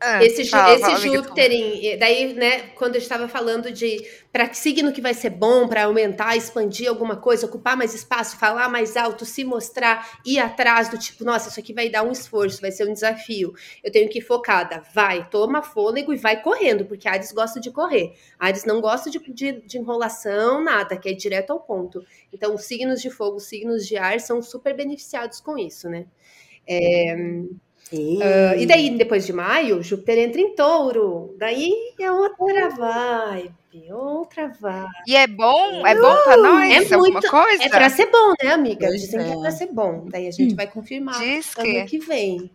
É, esse, fala, esse Júpiter, em, daí, né, quando eu estava falando de para que signo que vai ser bom para aumentar, expandir alguma coisa, ocupar mais espaço, falar mais alto, se mostrar, ir atrás do tipo, nossa, isso aqui vai dar um esforço, vai ser um desafio. Eu tenho que ir focada, vai, toma fôlego e vai correndo, porque Ares gosta de correr. Ares não gosta de, de, de enrolação, nada, que é direto ao ponto. Então, os signos de fogo, os signos de ar são super beneficiados com isso, né? É, Uh, e daí, depois de maio, Júpiter entra em touro. Daí é outra vibe, outra vibe. E é bom? É bom pra uh, nós? É alguma muito, coisa? É pra ser bom, né, amiga? Pois Dizem é. que é pra ser bom. Daí a gente hum. vai confirmar diz que... ano que vem.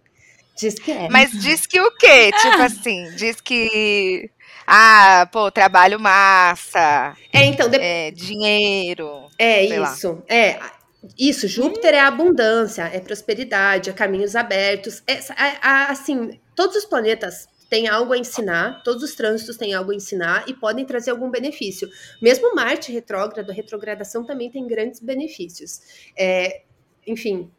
Diz que é. Mas diz que o quê? Ah. Tipo assim, diz que... Ah, pô, trabalho massa. É, então... De... É, dinheiro. É, isso. Lá. É, isso, Júpiter hum. é abundância, é prosperidade, é caminhos abertos. É, é, assim, todos os planetas têm algo a ensinar, todos os trânsitos têm algo a ensinar e podem trazer algum benefício. Mesmo Marte retrógrado, a retrogradação também tem grandes benefícios. É, enfim,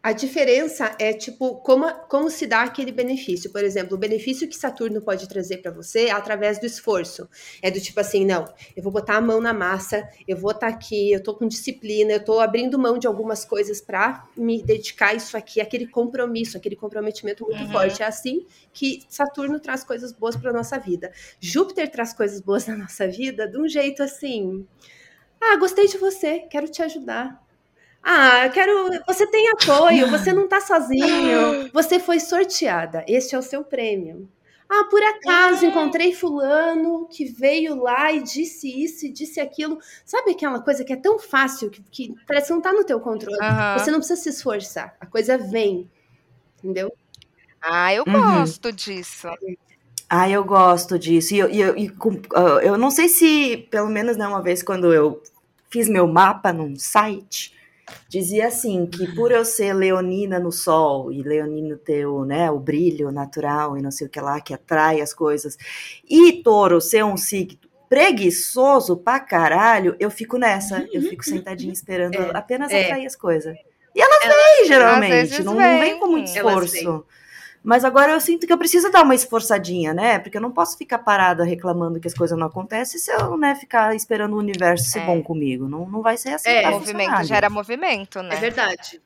a diferença é, tipo, como, como se dá aquele benefício. Por exemplo, o benefício que Saturno pode trazer para você é através do esforço. É do tipo assim, não, eu vou botar a mão na massa, eu vou estar tá aqui, eu tô com disciplina, eu tô abrindo mão de algumas coisas para me dedicar a isso aqui, aquele compromisso, aquele comprometimento muito uhum. forte. É assim que Saturno traz coisas boas para nossa vida. Júpiter traz coisas boas na nossa vida de um jeito assim. Ah, gostei de você, quero te ajudar ah, quero. Você tem apoio, você não está sozinho. Você foi sorteada. Este é o seu prêmio. Ah, por acaso é. encontrei fulano que veio lá e disse isso e disse aquilo. Sabe aquela coisa que é tão fácil que, que parece que não está no teu controle. Uhum. Você não precisa se esforçar. A coisa vem. Entendeu? Ah, eu uhum. gosto disso. Ah, eu gosto disso. E eu, e eu, e, uh, eu não sei se, pelo menos né, uma vez quando eu fiz meu mapa num site, dizia assim que por eu ser leonina no sol e leonino ter o, né, o brilho natural e não sei o que lá que atrai as coisas e touro ser um signo preguiçoso pra caralho, eu fico nessa, eu fico sentadinha esperando é, apenas é. atrair as coisas. E elas, elas vêm geralmente, não, vem. não vem com muito esforço. Mas agora eu sinto que eu preciso dar uma esforçadinha, né? Porque eu não posso ficar parada reclamando que as coisas não acontecem se eu, né, ficar esperando o universo ser é. bom comigo. Não, não vai ser assim. É, movimento gera movimento, né? É verdade.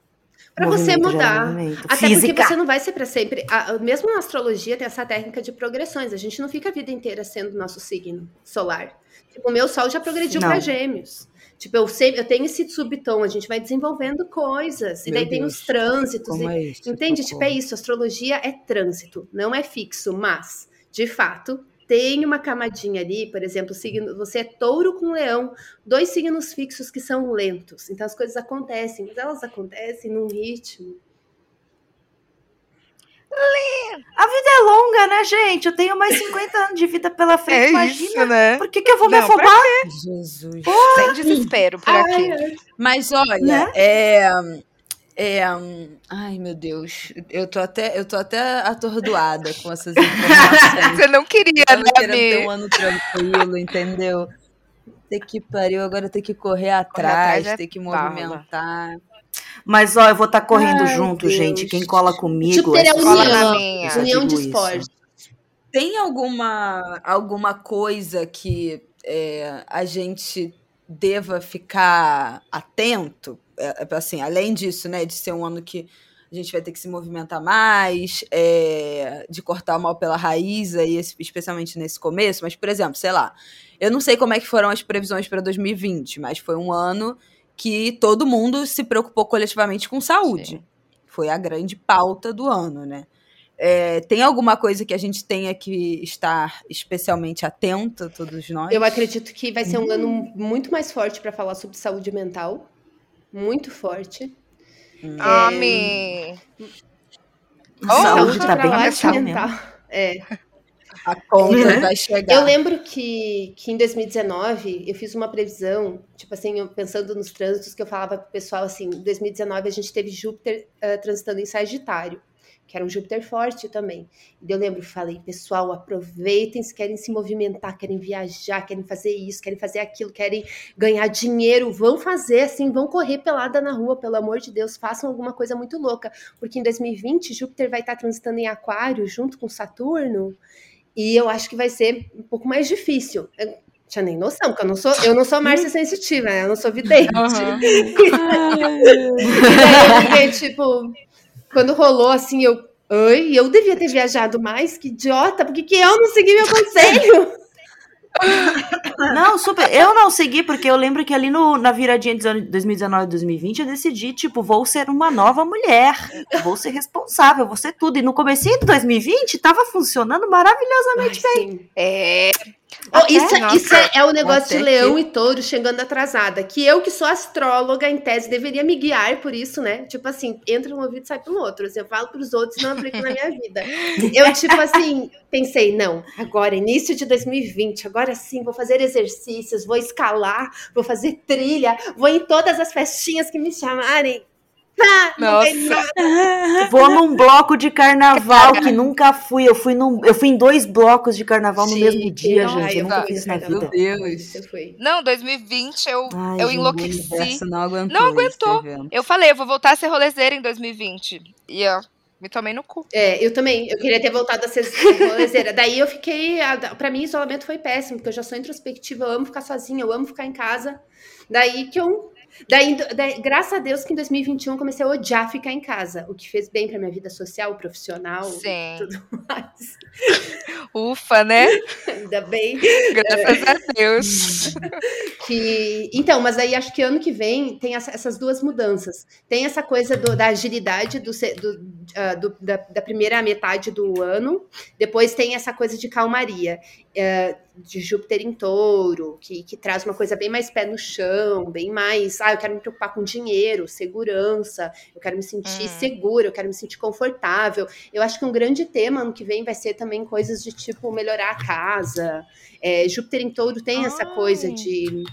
Para você mudar. Até Física. porque você não vai ser para sempre. A, mesmo na astrologia tem essa técnica de progressões. A gente não fica a vida inteira sendo nosso signo solar. Tipo, o meu sol já progrediu para gêmeos. Tipo, eu eu tenho esse subtom, a gente vai desenvolvendo coisas. Meu e daí Deus, tem os trânsitos. E, é isso, entende? Tipo, é isso, astrologia é trânsito, não é fixo, mas, de fato, tem uma camadinha ali, por exemplo, signo, você é touro com leão, dois signos fixos que são lentos. Então as coisas acontecem, mas elas acontecem num ritmo a vida é longa, né, gente? Eu tenho mais 50 anos de vida pela frente. É imagina. Isso, né? Por que, que eu vou Não, me afobar? Jesus. Porra. Sem desespero por aqui. Mas olha, né? é. É, ai meu Deus, eu tô até, eu tô até atordoada com essas informações. Você não queria, eu né, querendo ter um ano tranquilo, entendeu? Ter que pariu, agora ter que correr atrás, atrás é ter que movimentar. Mas, ó, eu vou estar tá correndo Ai, junto, Deus. gente. Quem cola comigo é união, na minha. união de esporte. Tem alguma, alguma coisa que é, a gente deva ficar atento, é, é, assim, além disso, né, de ser um ano que a gente vai ter que se movimentar mais, é, de cortar o mal pela raiz, aí, especialmente nesse começo. Mas, por exemplo, sei lá, eu não sei como é que foram as previsões para 2020, mas foi um ano que todo mundo se preocupou coletivamente com saúde. Sim. Foi a grande pauta do ano, né? É, tem alguma coisa que a gente tenha que estar especialmente atenta, todos nós? Eu acredito que vai ser um hum. ano muito mais forte para falar sobre saúde mental. Muito forte. Hum. Ami! Oh, saúde tá bem mental. mental. É. A conta vai chegar. Eu lembro que, que em 2019 eu fiz uma previsão, tipo assim, pensando nos trânsitos que eu falava pro pessoal assim, em 2019 a gente teve Júpiter uh, transitando em Sagitário que era um Júpiter forte também. E eu lembro, falei, pessoal, aproveitem se querem se movimentar, querem viajar, querem fazer isso, querem fazer aquilo, querem ganhar dinheiro, vão fazer assim, vão correr pelada na rua, pelo amor de Deus, façam alguma coisa muito louca, porque em 2020 Júpiter vai estar transitando em Aquário junto com Saturno, e eu acho que vai ser um pouco mais difícil. Eu tinha nem noção, porque eu não sou, eu não sou Márcia sensitiva, né? Eu não sou vidente. Uhum. e eu fiquei, tipo, quando rolou assim, eu. Oi, eu devia ter viajado mais, que idiota, por que, que eu não segui meu conselho? Não, super. Eu não segui, porque eu lembro que ali no, na viradinha de 2019 e 2020 eu decidi, tipo, vou ser uma nova mulher. Vou ser responsável, vou ser tudo. E no comecinho de 2020 tava funcionando maravilhosamente Ai, bem. Sim. É. Oh, isso, é, isso é, é, o negócio de leão que... e touro chegando atrasada. Que eu, que sou astróloga, em tese, deveria me guiar por isso, né? Tipo assim, entra no ouvido e sai pelo outro. Assim, eu falo pros outros não aplico na minha vida. Eu, tipo assim, pensei, não, agora, início de 2020, agora sim, vou fazer exercícios, vou escalar, vou fazer trilha, vou em todas as festinhas que me chamarem. Nossa. Vou num bloco de carnaval que nunca fui. Eu fui, num, eu fui em dois blocos de carnaval no mesmo dia, não, gente. Eu nunca fiz isso na vida. Meu Deus. Não, 2020 eu, Ai, eu enlouqueci. Não aguentou. Não aguentou. Eu falei, eu vou voltar a ser rolezeira em 2020. E ó, me tomei no cu. É, eu também. Eu queria ter voltado a ser rolezeira. Daí eu fiquei. Pra mim, isolamento foi péssimo, porque eu já sou introspectiva, eu amo ficar sozinha, eu amo ficar em casa. Daí que eu Daí, daí, graças a Deus que em 2021 eu comecei a odiar ficar em casa, o que fez bem para minha vida social, profissional, Sim. tudo mais. Ufa, né? Ainda bem. Graças a Deus. Que, então, mas aí acho que ano que vem tem essa, essas duas mudanças. Tem essa coisa do, da agilidade do, do, uh, do da, da, primeira metade do ano, depois tem essa coisa de calmaria. Uh, de Júpiter em touro, que, que traz uma coisa bem mais pé no chão, bem mais, ah, eu quero me preocupar com dinheiro, segurança, eu quero me sentir hum. segura, eu quero me sentir confortável. Eu acho que um grande tema ano que vem vai ser também coisas de tipo melhorar a casa. É, Júpiter em touro tem Ai. essa coisa de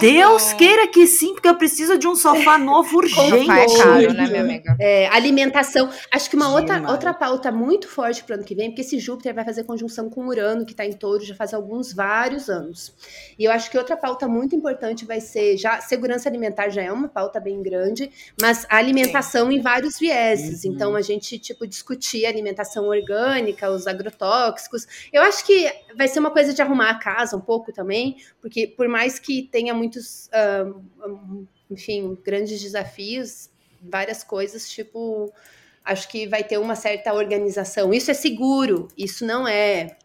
Deus queira que sim, porque eu preciso de um sofá novo urgente. Sofá é caro, né, minha amiga? É, alimentação. Acho que uma outra, outra pauta muito forte para o ano que vem, porque esse Júpiter vai fazer conjunção com Urano, que está em touro já faz alguns vários anos. E eu acho que outra pauta muito importante vai ser já segurança alimentar já é uma pauta bem grande, mas a alimentação sim. em vários vieses. Uhum. Então a gente tipo discutir alimentação orgânica, os agrotóxicos. Eu acho que vai ser uma coisa de arrumar a casa um pouco também, porque por mais mais que tenha muitos, um, enfim, grandes desafios, várias coisas, tipo, acho que vai ter uma certa organização. Isso é seguro, isso não é,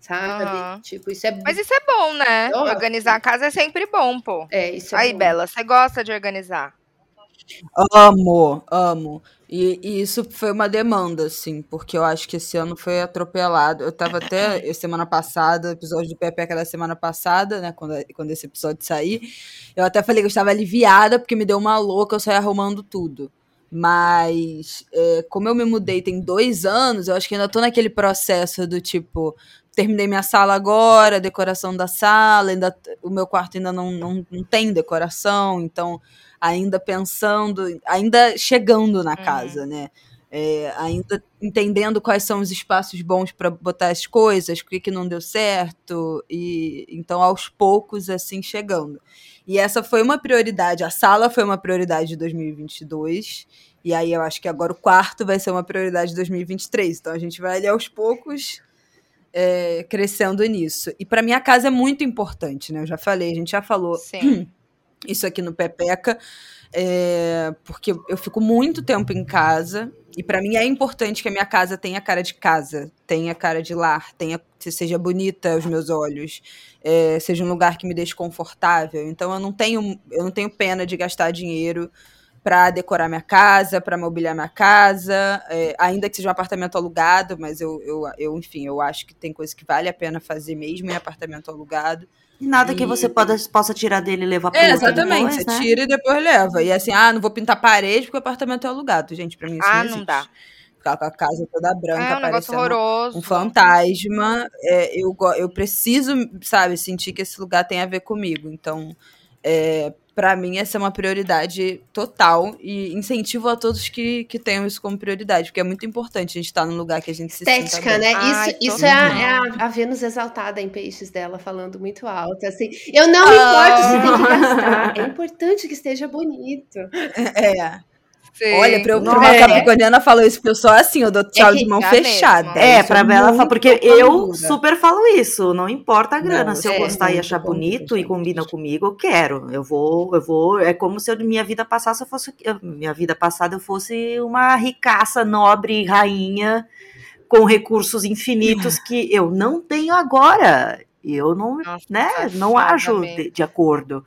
sabe? Uhum. Tipo, isso é. Mas isso é bom, né? Organizar a casa é sempre bom, pô. É, isso é Aí, bom. Bela, você gosta de organizar? Amo, amo. E, e, isso foi uma demanda, assim, porque eu acho que esse ano foi atropelado. Eu tava até semana passada, episódio do Pepeca da semana passada, né? Quando, quando esse episódio sair. Eu até falei que eu estava aliviada, porque me deu uma louca, eu saí arrumando tudo. Mas, é, como eu me mudei tem dois anos, eu acho que ainda tô naquele processo do tipo, terminei minha sala agora, decoração da sala, ainda, o meu quarto ainda não, não, não tem decoração, então ainda pensando, ainda chegando na uhum. casa, né? É, ainda entendendo quais são os espaços bons para botar as coisas, o que, que não deu certo, e então aos poucos assim chegando. E essa foi uma prioridade, a sala foi uma prioridade de 2022, e aí eu acho que agora o quarto vai ser uma prioridade de 2023. Então a gente vai ali aos poucos é, crescendo nisso. E para minha casa é muito importante, né? Eu já falei, a gente já falou Sim. Isso aqui no Pepeca, é, porque eu fico muito tempo em casa e para mim é importante que a minha casa tenha cara de casa, tenha cara de lar, tenha seja bonita aos meus olhos, é, seja um lugar que me deixe confortável. Então eu não tenho eu não tenho pena de gastar dinheiro para decorar minha casa, para mobiliar minha casa, é, ainda que seja um apartamento alugado, mas eu, eu, eu, enfim, eu acho que tem coisa que vale a pena fazer mesmo em apartamento alugado. Nada e... que você pode, possa tirar dele e levar para é, Exatamente, depois, você né? tira e depois leva. E assim, ah, não vou pintar parede porque o apartamento é alugado. Gente, para mim isso ah, não, não dá ficar com a casa toda branca, é um parecendo horroroso. um fantasma. É, eu, eu preciso, sabe, sentir que esse lugar tem a ver comigo. Então, é, para mim, essa é uma prioridade total e incentivo a todos que, que tenham isso como prioridade, porque é muito importante a gente estar tá num lugar que a gente Estética, se sinta né? Ai, isso isso é, a, é a, a, Vênus exaltada em peixes dela, falando muito alto. Assim, eu não me importo se tem que gastar, é importante que esteja bonito. É. Sim. Olha, pra, eu, pra uma é. capricorniana falou isso, porque eu sou assim, eu dou tchau é de mão fechada. Mesmo. É, pra ela fala, porque eu super falo isso, não importa a grana, não, se eu é, gostar e achar bonito e combina comigo, eu quero. Eu vou, eu vou, é como se eu, minha vida passasse, eu fosse, minha vida passada eu fosse uma ricaça, nobre, rainha, com recursos infinitos que eu não tenho agora. E eu não, Nossa, né, não ajo de, de acordo.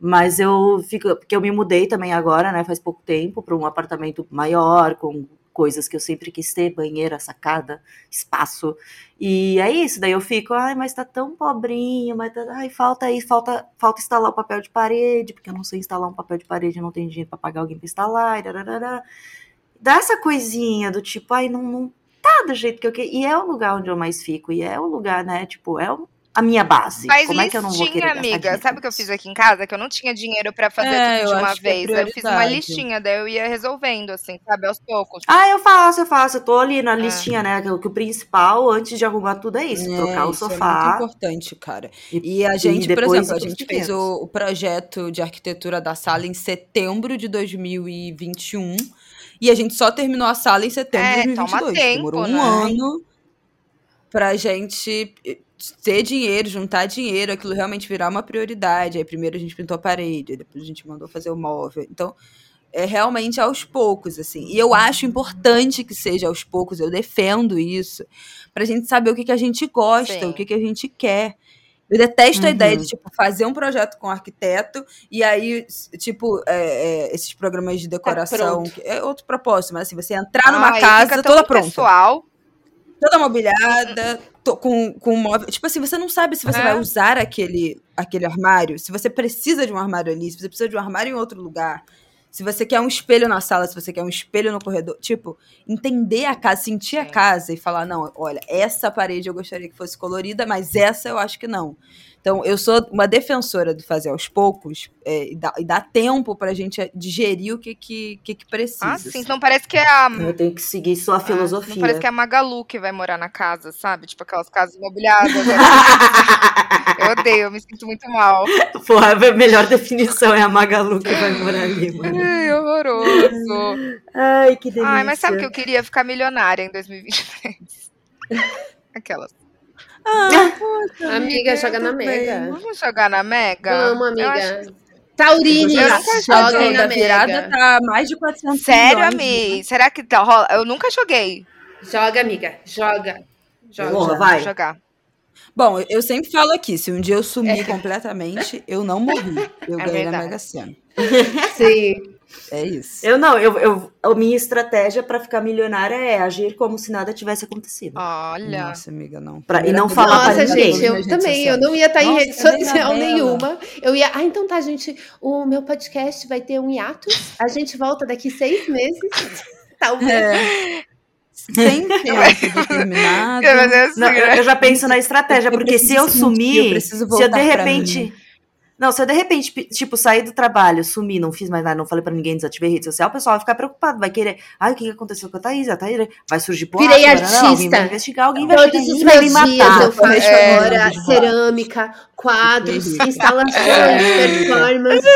Mas eu fico, porque eu me mudei também agora, né, faz pouco tempo, para um apartamento maior, com coisas que eu sempre quis ter, banheira, sacada, espaço. E é isso, daí eu fico, ai, mas tá tão pobrinho, mas tá, ai, falta aí, falta, falta instalar o papel de parede, porque eu não sei instalar um papel de parede, não tenho dinheiro para pagar alguém para instalar, e Dá essa coisinha do tipo, ai, não, não tá do jeito que eu quero. E é o lugar onde eu mais fico, e é o lugar, né, tipo, é o a minha base. Faz Como é que eu não vou querer amiga. Sabe o que eu fiz aqui em casa? Que eu não tinha dinheiro para fazer é, tudo de uma é vez. É eu fiz uma listinha, daí eu ia resolvendo, assim, sabe, aos poucos. Ah, eu faço, eu faço. Eu tô ali na é. listinha, né? Que, que, o principal, antes de arrumar tudo, é isso. É, trocar o sofá. É muito importante, cara. E, e a gente, e por exemplo, a gente fez o, o projeto de arquitetura da sala em setembro de 2021. E a gente só terminou a sala em setembro de 2022. Tempo, Demorou um né? ano pra gente ter dinheiro, juntar dinheiro, aquilo realmente virar uma prioridade. Aí primeiro a gente pintou a parede, depois a gente mandou fazer o móvel. Então, é realmente aos poucos, assim. E eu acho importante que seja aos poucos, eu defendo isso, pra gente saber o que, que a gente gosta, Sim. o que, que a gente quer. Eu detesto uhum. a ideia de, uhum. tipo, fazer um projeto com um arquiteto e aí, tipo, é, é, esses programas de decoração. Tá é outro propósito, mas assim, você entrar numa ah, casa toda pronta. Pessoal. Toda mobiliada, com, com um móvel. Tipo assim, você não sabe se você é. vai usar aquele, aquele armário, se você precisa de um armário ali, se você precisa de um armário em outro lugar. Se você quer um espelho na sala, se você quer um espelho no corredor. Tipo, entender a casa, sentir a casa e falar: não, olha, essa parede eu gostaria que fosse colorida, mas essa eu acho que não. Então, eu sou uma defensora de fazer aos poucos é, e, dar, e dar tempo pra gente digerir o que, que, que, que precisa. Ah, sim. Então parece que é a. Eu tenho que seguir sua filosofia. Ah, não parece que é a Magalu que vai morar na casa, sabe? Tipo aquelas casas imobiliadas. Né? eu odeio, eu me sinto muito mal. Porra, a melhor definição é a Magalu que vai morar ali, mano. Ai, horroroso. Ai, que delícia. Ai, mas sabe que eu queria ficar milionária em 2023? Aquelas. Ah, poxa, amiga, amiga, joga na Mega. Vamos jogar na Mega? Vamos, amiga. Acho... Taurine, joga na virada tá mais de 400 Sério, amiga? Será que tá rola? Eu nunca joguei. Joga, amiga. Joga. Joga. Boa, vai. jogar. Bom, eu sempre falo aqui, se um dia eu sumir é. completamente, eu não morri. Eu é ganhei verdade. na Mega Sena. Sim. É isso. Eu não, eu, eu, a minha estratégia para ficar milionária é agir como se nada tivesse acontecido. Olha. Nossa, amiga, não. Pra, e não falar Nossa, para ninguém. gente, eu também. Eu não ia estar tá em rede social nenhuma. Eu ia. Ah, então tá, gente. O meu podcast vai ter um hiato. A gente volta daqui seis meses. Talvez. É. Sem tempo determinado. Assim, não, eu, né? eu já penso na estratégia, porque se eu sumir, eu se eu de repente não, se eu de repente, tipo, sair do trabalho, sumir, não fiz mais nada, não falei pra ninguém, desativei rede social, o pessoal vai ficar preocupado, vai querer. Ai, o que aconteceu com a Thaís? A Thaís vai surgir por Virei artista. alguém vai investigar, alguém vai Todos os meus me matar. Eu faço é, agora cerâmica, quadros, instalações, performance.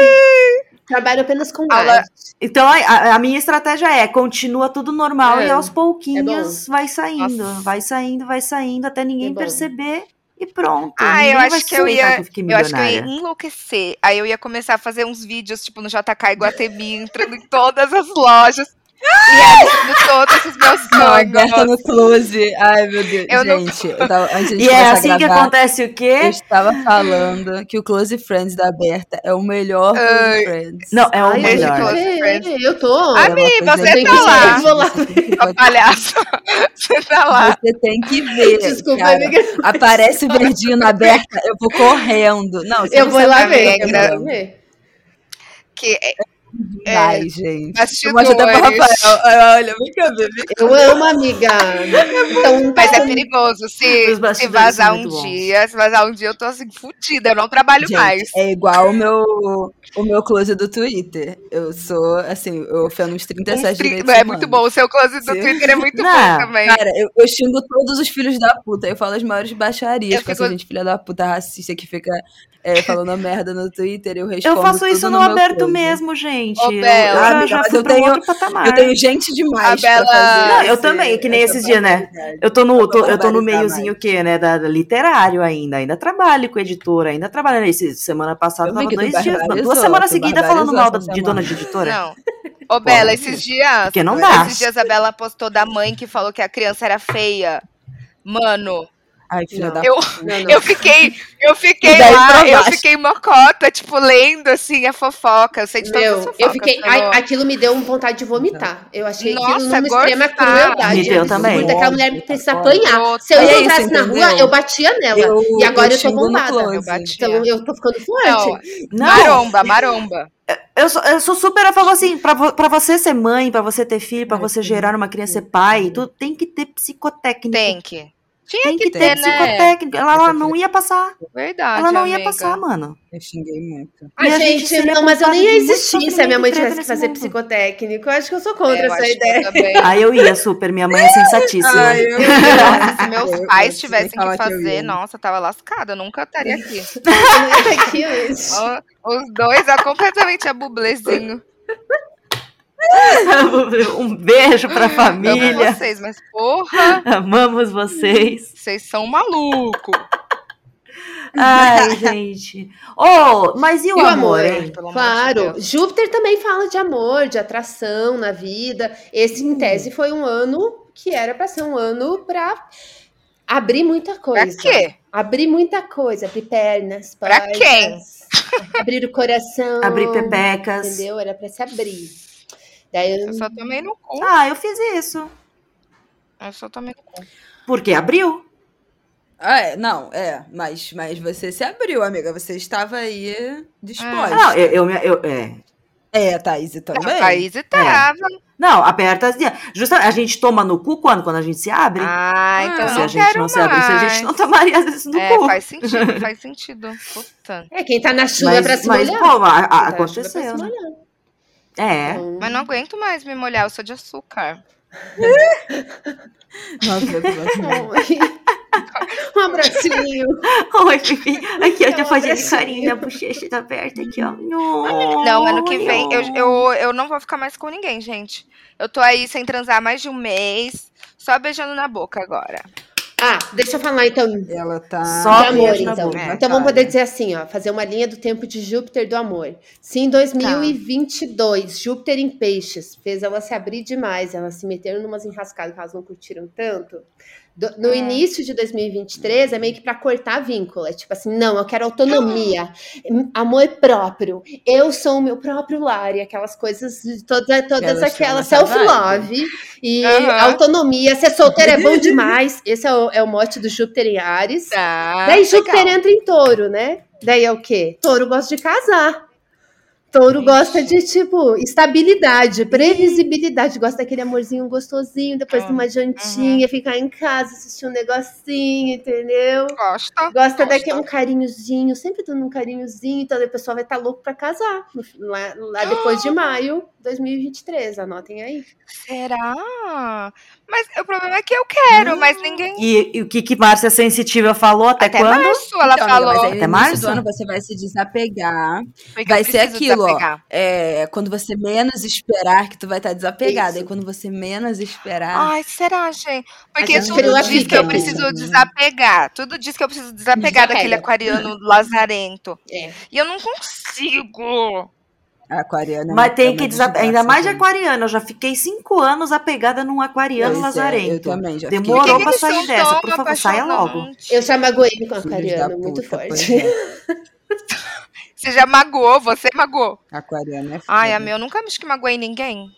Trabalho apenas com aula. Então a, a, minha estratégia é continua tudo normal é. e aos pouquinhos é vai saindo, Nossa. vai saindo, vai saindo até ninguém é perceber e pronto. Ah, eu acho que eu ia. Que eu, eu acho que eu ia enlouquecer. Aí eu ia começar a fazer uns vídeos, tipo, no JK Iguatemi, entrando em todas as lojas e realizando todos os meus sonhos. Aberta no close. Ai, meu Deus. Eu gente, não... eu tava, antes de E é assim gravar, que acontece o quê? Eu estava falando que o Close Friends da Aberta é o melhor Close Friends. Não, é o Ai, melhor. Eu tô. Ami, é você tá lá. Vou lá. Palhaço. Você tá lá. Você tem que ver. Desculpa, cara. amiga. Aparece o verdinho na Aberta, eu vou correndo. Não, eu vou lá ver. Eu vou lá ver. Que Vai, é, gente. Mas até pra Rafael. Olha, vem cá, bebê. Eu amo, amiga. Então, Mas é perigoso. Se, se vazar um dia, se vazar um dia, eu tô assim, fodida. Eu não trabalho gente, mais. É igual o meu, o meu close do Twitter. Eu sou, assim, eu ofendo uns 37 uns tri... É muito bom. O seu close do Sim. Twitter é muito não, bom também. Cara, eu, eu xingo todos os filhos da puta. Eu falo as maiores baixarias eu com fico... essa gente filha da puta racista que fica é, falando merda no Twitter, eu respondo. Eu faço isso no, no aberto mesmo, gente. Ô, Bela, eu, já, já eu tenho, eu tenho gente demais. A Bela... Não, eu também, que nem esses dias, né? Eu tô no, tô, eu tô no meiozinho que, né, da, da, literário ainda, ainda trabalho com editora, ainda trabalho. Esse, semana passada eu tava dois dias, duas semanas seguidas falando mal de dona de editora. Não. Ô, Bela, esses dias. Porque não dá. Esses dias a Bela postou da mãe que falou que a criança era feia. Mano, Ai, filha da eu, não, não. eu fiquei, eu fiquei lá, eu fiquei mocota, tipo, lendo assim a fofoca. Eu sei de Meu, as fofocas. Eu fiquei, ai, aquilo me deu vontade de vomitar. Eu achei Nossa, aquilo numa extrema crueldade. Me deu também. Muito aquela mulher precisa apanhar. Se eu é entrasse isso, na rua, eu batia nela. Eu, e agora eu, eu tô bombada. Eu então eu tô ficando forte. Não, maromba, maromba. Eu sou, eu sou super a favor, assim, pra, pra você ser mãe, pra você ter filho, pra você gerar uma criança ser pai, tu tem que ter psicotécnico. Tem que. Tinha tem que, que ter, ter né? Ela, ela não ia passar. Verdade. Ela não amiga. ia passar, mano. Eu xinguei muito. Ai, gente, gente não, mas eu nem ia existir se a minha mãe tivesse que fazer mundo. psicotécnico. Eu acho que eu sou contra é, essa ideia. Aí eu ia, super. Minha mãe é sensatíssima. Ai, eu... nossa, se meus pais tivessem que fazer, que nossa, tava lascada. Eu nunca estaria aqui. eu não ia estar aqui hoje. Os dois, é completamente a bublezinho. um beijo pra família. Amo vocês, mas porra. Amamos vocês. Vocês são malucos. Ai, gente. Oh, mas e o, e o amor, hein? Claro. De Júpiter também fala de amor, de atração na vida. Esse, em tese, foi um ano que era para ser um ano para abrir muita coisa. Pra quê? Abrir muita coisa, abrir pernas, Pra quem? Abrir o coração. Abrir pepecas. Entendeu? Era para se abrir. Daí eu... eu só tomei no cu. Ah, eu fiz isso. Eu só tomei no cu. Porque abriu. Ah, é, não, é, mas, mas você se abriu, amiga. Você estava aí disposta. Não, eu, eu, eu é. É, a Thaís também. A Thaís estava. É. Não, aperta. Justamente, a gente toma no cu quando? Quando a gente se abre? Ah, então se não a gente não mais. se abre, se a gente não tomaria às vezes no é, cu. Faz sentido, faz sentido. Puta. É, quem tá na chuva mas, pra se mas, molhar. Pô, a, a, aconteceu. É. Mas não aguento mais me molhar, eu sou de açúcar. Nossa, um abracinho. Oi, Pipi. Aqui, eu tô fazendo carinho na bochecha tá aberta aqui, ó. Não, não ano que vem eu, eu, eu não vou ficar mais com ninguém, gente. Eu tô aí sem transar mais de um mês, só beijando na boca agora. Ah, deixa eu falar então. Ela tá. Só de amor, então. É, então vamos poder dizer assim, ó, fazer uma linha do tempo de Júpiter do amor. Se em 2022 tá. Júpiter em Peixes fez ela se abrir demais, ela se meter numas enrascadas que elas não curtiram tanto, do, no é. início de 2023 é meio que para cortar vínculo. É tipo assim, não, eu quero autonomia, amor próprio. Eu sou o meu próprio lar e aquelas coisas, toda, todas aquelas self-love e uhum. autonomia. Ser solteiro é bom demais. Esse é o, é o mote do Júpiter em Ares. Tá, Daí Júpiter legal. entra em touro, né? Daí é o quê? Touro gosta de casar. Touro gosta de, tipo, estabilidade, previsibilidade. Gosta daquele amorzinho gostosinho, depois de uma jantinha, ficar em casa, assistir um negocinho, entendeu? Gosta. Gosta daquele um carinhozinho, sempre dando um carinhozinho. Então, o pessoal vai estar tá louco para casar. Lá, lá depois de maio 2023. Anotem aí. Será? Mas o problema é que eu quero, mas ninguém. E, e o que que Márcia Sensitiva falou? Até, Até quando? março ela Então, falou. amiga, mas aí Até março? do ano você vai se desapegar. Porque vai ser aquilo, ó. É, quando você menos esperar que tu vai estar desapegada. Isso. E quando você menos esperar. Ai, será, gente? Porque gente tudo diz que eu né? preciso desapegar. Tudo diz que eu preciso desapegar Desapega. daquele aquariano lazarento. É. E eu não consigo. Aquariana. Mas é tem uma que desapegar. desgraça, Ainda mais de gente. aquariano. Eu já fiquei cinco anos apegada num aquariano Pois é, lazarento. eu também já fiquei. Demorou que pra sair dessa. Por favor, saia logo. Eu já magoei com aquariano, muito forte. é. Você já magoou, você magoou. Aquariana é Ai, a foda. meu, nunca que magoei ninguém.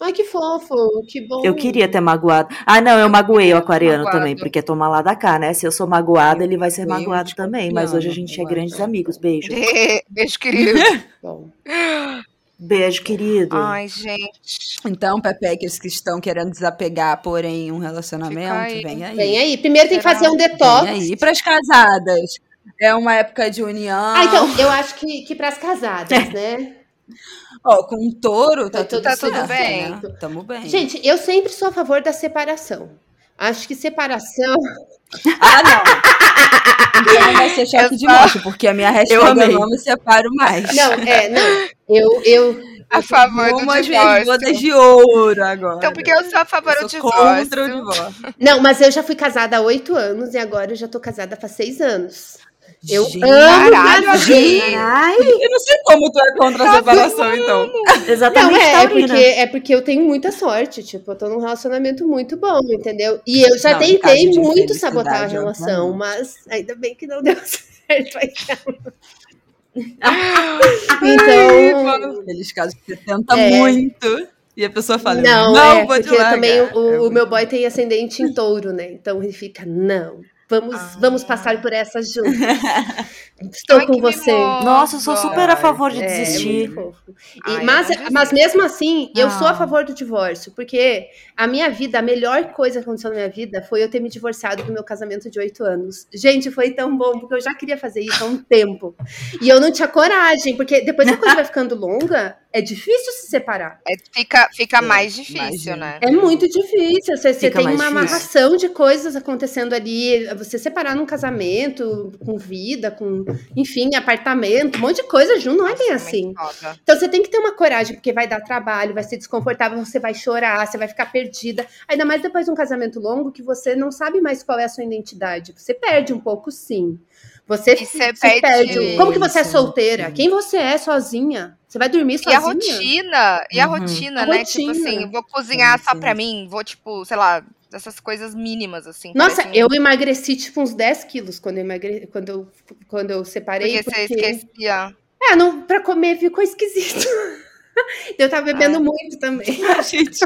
Ai, que fofo, que bom. Eu queria ter magoado. Ah, não, eu magoei o aquariano Magoado. também, porque é tomar lá da cá, né? Se eu sou magoada, ele vai ser magoado também. Mas hoje a gente é grandes amigos. Beijo. Beijo, querido. Bom. Beijo, querido. Ai, gente. Então, Pepeques que estão querendo desapegar, porém, um relacionamento, aí. vem aí. Vem aí. Primeiro tem que fazer um detox. Vem aí. E pras casadas? É uma época de união. Ah, então, eu acho que, que para as casadas, né? Ó, com um touro, tá, Tá tudo, tudo certo, bem. Né? Tamo bem. Gente, eu sempre sou a favor da separação. Acho que separação. Ah, não. Então vai ser choque de só- morte, porque a minha hashtag Eu eu, amei. não me separo mais. Não, é, não. Eu, eu, A favor do divórcio. bodas de ouro agora. Então, porque eu sou a favor Eu do divórcio. contra o divórcio. Não, mas eu já fui casada há oito anos e agora eu já tô casada faz seis anos. Eu amo Caralho. Ai, Eu não sei como tu é contra a separação, então. Não, exatamente, é, é Taurina. porque, é porque eu tenho muita sorte. Tipo, eu tô num relacionamento muito bom, entendeu? E eu já Não, tentei muito sabotar a relação, mas ainda bem que não deu certo. então. Aqueles casos que você tenta É. muito e a pessoa fala, Não, não, é, vou te porque largar. também o, o É meu boy tem ascendente em touro, né? Então ele fica, não, vamos, Ah. vamos passar por essa juntos. Estou Ai, com você. mimoso. Nossa, eu sou super a favor de É, é desistir. muito fofo. E- Ai, mas, mas mesmo assim, eu sou a Ah. favor do divórcio, porque a minha vida, a melhor coisa que aconteceu na minha vida foi eu ter me divorciado do meu casamento de oito anos. Gente, foi tão bom, porque eu já queria fazer isso há um tempo. E eu não tinha coragem, porque depois a coisa vai ficando longa, é difícil se separar. É, fica fica É, mais difícil, imagino. né? É muito difícil. Você, você tem uma difícil. amarração de coisas acontecendo ali. Você separar num casamento, com vida, com, enfim, apartamento, um monte de coisa junto, não é bem Nossa, assim. foda. Então você tem que ter uma coragem, porque vai dar trabalho, vai ser desconfortável, você vai chorar, você vai ficar perdida. Ainda mais depois de um casamento longo que você não sabe mais qual é a sua identidade. Você perde um pouco, sim. Você E você se perde- perde. Como que você é solteira? Quem você é sozinha? Você vai dormir E a sozinha? rotina, e a Uhum. rotina, A né? Tipo rotina. assim, vou cozinhar Sim, só sim. pra mim, vou, tipo, sei lá, essas coisas mínimas, assim. Nossa, eu emagreci tipo uns 10 quilos quando eu, emagre... quando eu, quando eu separei. Porque você esquecia. É, não, pra comer ficou esquisito. eu tava bebendo Ah. muito também. Gente,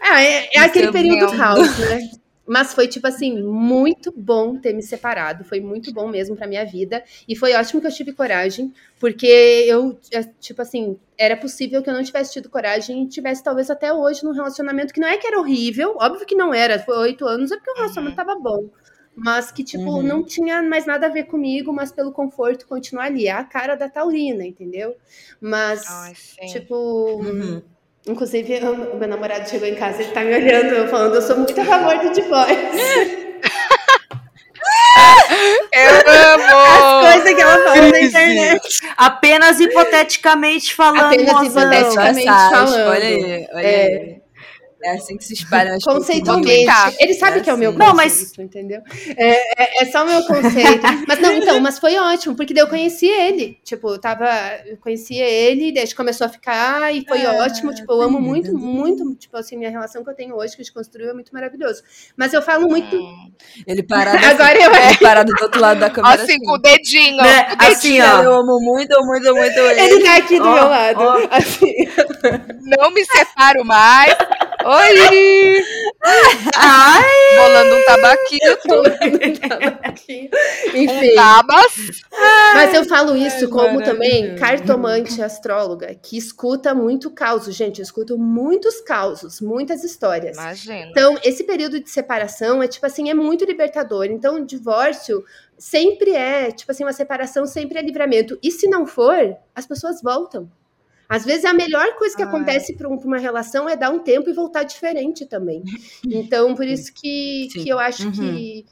Ah, é, é aquele período house, né? Mas foi, tipo assim, muito bom ter me separado. Foi muito bom mesmo pra minha vida. E foi ótimo que eu tive coragem, porque eu, é, tipo assim, era possível que eu não tivesse tido coragem e tivesse, talvez, até hoje num relacionamento que não é que era horrível, óbvio que não era, foi oito anos, é porque o relacionamento tava bom. Mas que, tipo, Uhum. não tinha mais nada a ver comigo, mas pelo conforto continuar ali. É a cara da Taurina, entendeu? Mas, Ai, tipo. Uhum. Inclusive, o meu namorado chegou em casa, ele tá me olhando, eu falando, eu sou muito a favor do divórcio. Eu amo! As coisas que ela fala na internet. Apenas hipoteticamente falando, Apenas hipoteticamente. Falando. Olha aí, olha É. aí. É assim que se espalham as Conceitualmente. Tá. Ele sabe que é o meu assim. Não, conceito, entendeu? É, é, é só o meu conceito. Mas não, então, mas foi ótimo, porque daí eu conheci ele. Tipo, eu tava. Eu conhecia ele, daí a gente começou a ficar e foi Ah, ótimo. Tipo, eu amo tá muito, muito. Tipo assim, minha relação que eu tenho hoje, que a gente construiu, é muito maravilhoso. Mas eu falo muito. Hum. Ele parado Agora assim, eu- ele parado do outro lado da câmera. Assim, com o dedinho. Né? com o Assim, dedinho. ó. Eu amo muito, muito, muito ele. Ele tá aqui do Ó, meu lado. ó. Assim. Não me separo mais. Oi! Ai, Bolando um tabaquinho. Enfim. Tabas. Mas eu falo isso como também maravilhoso. cartomante astróloga, que escuta muito caos. Gente, eu escuto muitos causos, muitas histórias. Imagina. Então, esse período de separação é tipo assim, é muito libertador. Então, o divórcio sempre é, tipo assim, uma separação sempre é livramento. E se não for, as pessoas voltam. Às vezes a melhor coisa que ah. acontece para uma relação é dar um tempo e voltar diferente também. Então, por isso que, que eu acho uhum. que.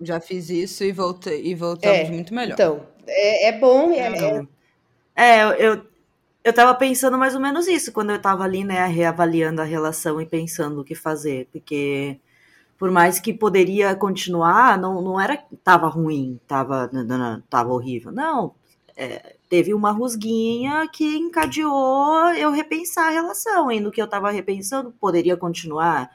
Já fiz isso e voltei e voltamos é, muito melhor. Então, é, é bom. É, é, é eu, eu tava pensando mais ou menos isso quando eu tava ali, né, reavaliando a relação e pensando o que fazer, porque por mais que poderia continuar, não, não era tava ruim, tava, não, não, tava horrível. Não, é, teve uma rusguinha que encadeou eu repensar a relação. E no que eu estava repensando, poderia continuar,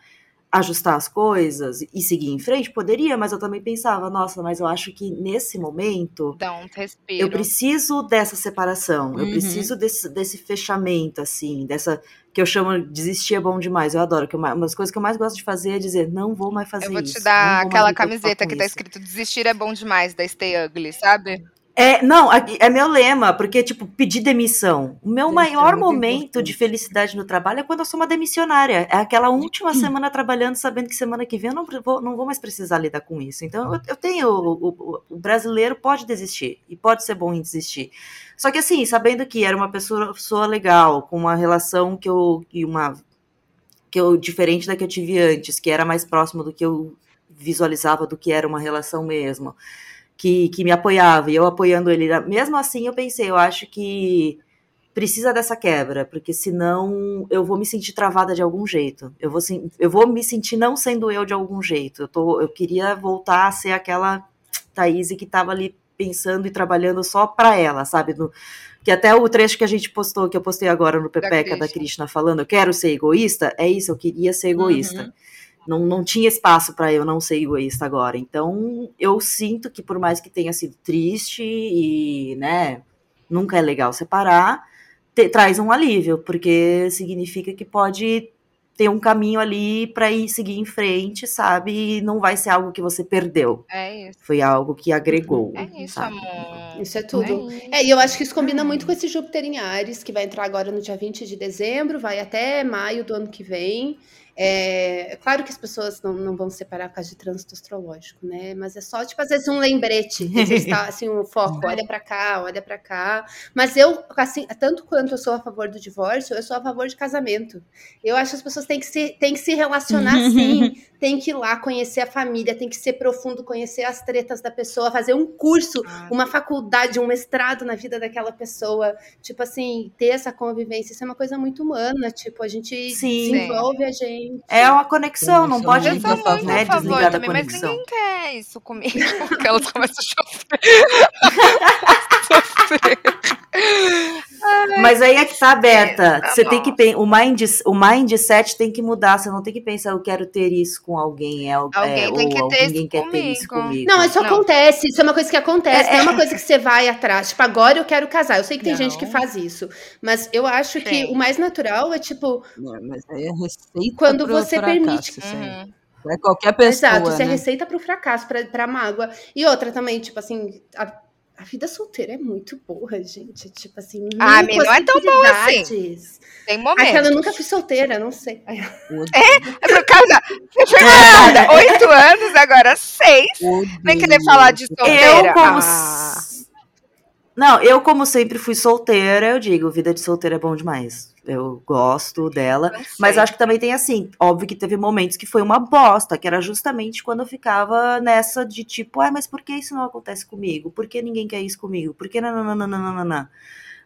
ajustar as coisas e seguir em frente? Poderia, mas eu também pensava, nossa, mas eu acho que nesse momento. Dá um respiro. Eu preciso dessa separação, uhum. eu preciso desse, desse fechamento, assim, dessa. Que eu chamo de desistir é bom demais, eu adoro. Que uma das coisas que eu mais gosto de fazer é dizer, não vou mais fazer isso. Eu vou te dar aquela camiseta que tá escrito desistir é bom demais, da Stay Ugly, sabe? É, não, é meu lema, porque, tipo, pedir demissão. O meu maior é momento importante. de felicidade no trabalho é quando eu sou uma demissionária. É aquela última semana trabalhando, sabendo que semana que vem eu não vou, não vou mais precisar lidar com isso. Então, eu, eu tenho. O, o, o, brasileiro pode desistir, e pode ser bom em desistir. Só que, assim, sabendo que era uma pessoa, pessoa legal, com uma relação que eu. E uma, que eu diferente da que eu tive antes, que era mais próximo do que eu visualizava do que era uma relação mesmo que, que me apoiava e eu apoiando ele. Mesmo assim, eu pensei, eu acho que precisa dessa quebra, porque senão eu vou me sentir travada de algum jeito. Eu vou, eu vou me sentir não sendo eu de algum jeito. Eu, tô, eu queria voltar a ser aquela Thaís que estava ali pensando e trabalhando só para ela, sabe? No, que até o trecho que a gente postou, que eu postei agora no Pepeca da, da Krishna falando, eu quero ser egoísta, é isso, eu queria ser egoísta. Uhum não, não tinha espaço para eu não ser egoísta agora. Então, eu sinto que por mais que tenha sido triste e, né, nunca é legal separar, te, traz um alívio, porque significa que pode ter um caminho ali para ir seguir em frente, sabe? E não vai ser algo que você perdeu. É isso. Foi algo que agregou. É isso, sabe? amor. Isso é tudo. É, é, e eu acho que isso combina muito com esse Júpiter em Ares, que vai entrar agora no dia 20 de dezembro, vai até maio do ano que vem. É, é, claro que as pessoas não, não vão separar por causa de trânsito astrológico, né? Mas é só, tipo, às vezes um lembrete, está assim, um foco, olha para cá, olha para cá. Mas eu, assim, tanto quanto eu sou a favor do divórcio, eu sou a favor de casamento. Eu acho que as pessoas têm que se, têm que se relacionar sim, tem que ir lá conhecer a família, tem que ser profundo, conhecer as tretas da pessoa, fazer um curso, ah. uma faculdade, um mestrado na vida daquela pessoa. Tipo assim, ter essa convivência, isso é uma coisa muito humana. Tipo, a gente Sim. desenvolve a gente. É uma conexão, não pode eu sou muito né, a favor também, mas ninguém quer isso comigo. Porque elas começam a sofrer. sofrer. Mas aí é que tá aberta. Tá você tem que o mind, o mindset tem que mudar. Você não tem que pensar eu quero ter isso com alguém, é, alguém é, tem que ter alguém quer ter isso comigo. Não, isso não. acontece. Isso é uma coisa que acontece. É, é uma coisa que você vai atrás. Tipo, agora eu quero casar. Eu sei que tem não. gente que faz isso, mas eu acho Sim. que o mais natural é tipo. Não, mas aí é receita quando você permite. Uhum. É qualquer pessoa. Exato, isso né? é receita pro fracasso, pra, pra mágoa. E outra também, tipo assim, a a vida solteira é muito boa, gente. Tipo assim, ah, não é tão boa assim. Tem momentos. Aquela eu nunca fui solteira, não sei. É, é por causa. Você foi casada oito anos, agora seis. Vem querer falar de solteira. Eu, como. Ah. Não, eu, como sempre fui solteira, eu digo, vida de solteira é bom demais. Eu gosto dela. Mas acho que também tem assim, óbvio que teve momentos que foi uma bosta, que era justamente quando eu ficava nessa de tipo, ah, mas por que isso não acontece comigo? Por que ninguém quer isso comigo? Por que nananana?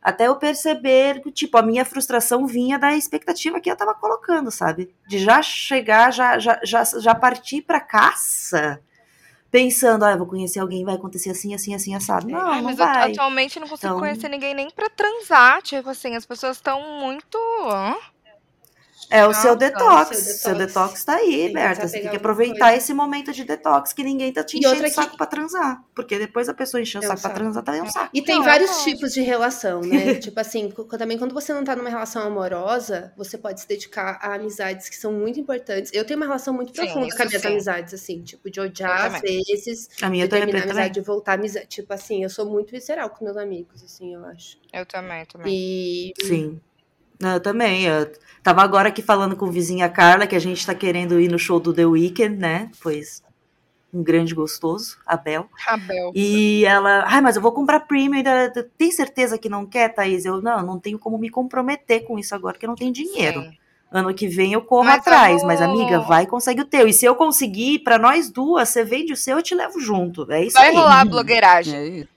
Até eu perceber que, tipo, a minha frustração vinha da expectativa que eu tava colocando, sabe? De já chegar, já, já, já, já partir pra caça pensando, ah, eu vou conhecer alguém, vai acontecer assim, assim, assim, assado. Não, é, não mas vai. atualmente não consigo então... conhecer ninguém nem para transar, tipo assim, as pessoas estão muito... É o seu detox. Seu detox. Seu detox tá aí, Berta. Você tem que aproveitar esse momento de detox que ninguém tá te enchendo o saco que... pra transar. Porque depois a pessoa encheu o saco, saco pra transar, também é um saco. E tem não, vários tipos de relação, né? tipo assim, também quando você não tá numa relação amorosa, você pode se dedicar a amizades que são muito importantes. Eu tenho uma relação muito profunda com as minhas sim. amizades, assim, tipo, de odiar às vezes. A minha de terminar a amizade, de voltar a amizade. Tipo assim, eu sou muito visceral com meus amigos, assim, eu acho. Eu também, também. E. Sim. Eu também. Eu tava agora aqui falando com a vizinha Carla que a gente tá querendo ir no show do The Weeknd, né? Pois um grande gostoso, Abel. Abel. E ela, ai, mas eu vou comprar premium. Tem certeza que não quer, Thaís? Eu, não, não tenho como me comprometer com isso agora, porque eu não tenho dinheiro. Sim. Ano que vem eu corro mas atrás, vou... mas amiga, vai e consegue o teu. E se eu conseguir, para nós duas, você vende o seu, eu te levo junto. É isso vai aí. Vai rolar a blogueiragem. É isso.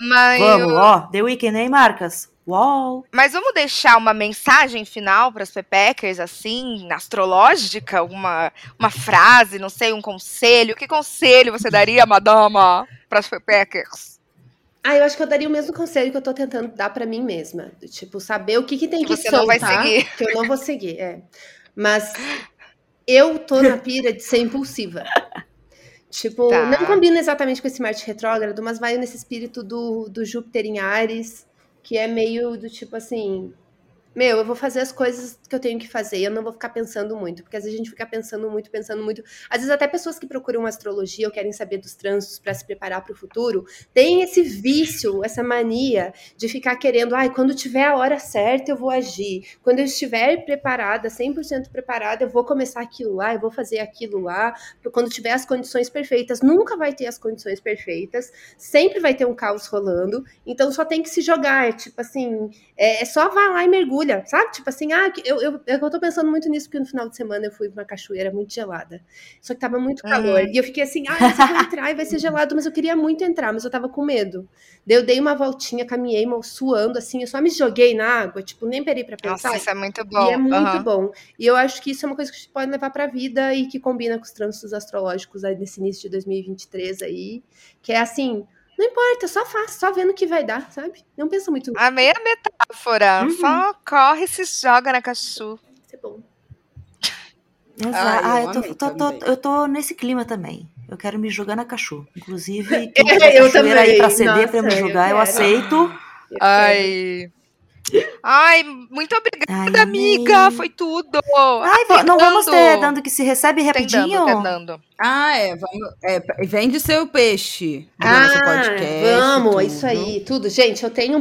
Mas Vamos, eu... ó, The Weeknd, hein, Marcas? Uau! Mas vamos deixar uma mensagem final para as Pepeckers, assim, astrológica? Uma, uma frase, não sei, um conselho? Que conselho você daria, madama, para as Pepeckers? Ah, eu acho que eu daria o mesmo conselho que eu tô tentando dar para mim mesma. Tipo, saber o que, que tem que, que você soltar. Não vai seguir. Que eu não vou seguir, é. Mas eu tô na pira de ser impulsiva. Tipo, tá. não combina exatamente com esse Marte retrógrado, mas vai nesse espírito do, do Júpiter em Ares, que é meio do tipo assim, meu, eu vou fazer as coisas que eu tenho que fazer, eu não vou ficar pensando muito, porque às vezes a gente fica pensando muito, pensando muito. Às vezes até pessoas que procuram astrologia ou querem saber dos trânsitos para se preparar para o futuro, têm esse vício, essa mania de ficar querendo, ai, quando tiver a hora certa eu vou agir. Quando eu estiver preparada, 100% preparada, eu vou começar aquilo lá, eu vou fazer aquilo lá, quando tiver as condições perfeitas. Nunca vai ter as condições perfeitas, sempre vai ter um caos rolando, então só tem que se jogar, é tipo assim, é, é só vai lá e mergulha mergulha, sabe? Tipo assim, ah, eu, eu, eu tô pensando muito nisso, porque no final de semana eu fui pra uma cachoeira muito gelada. Só que tava muito calor. Uhum. E eu fiquei assim, ah, eu vou entrar e vai ser gelado, mas eu queria muito entrar, mas eu tava com medo. Daí eu dei uma voltinha, caminhei, suando, assim, eu só me joguei na água, tipo, nem perei pra pensar. Nossa, isso é muito bom. E é muito uhum. bom. E eu acho que isso é uma coisa que a gente pode levar pra vida e que combina com os trânsitos astrológicos aí nesse início de 2023 aí, que é assim, não importa, só faz, só vendo o que vai dar, sabe? Não pensa muito. A meia metáfora. Uhum. Só corre e se joga na cachu. Isso é bom. Exato. Ah, eu, tô, tô, tô, eu tô nesse clima também. Eu quero me jogar na cachu. Inclusive, quem eu também. aí pra ceder Nossa, pra me jogar, eu, eu aceito. Ai. Ai, muito obrigada, Ai, amiga. Foi tudo. Ai, não vamos ter dando que se recebe rapidinho? Tentando. Ah, é, vamos, é. Vende seu peixe. Ah, podcast, vamos, tudo. isso aí, tudo. Gente, eu tenho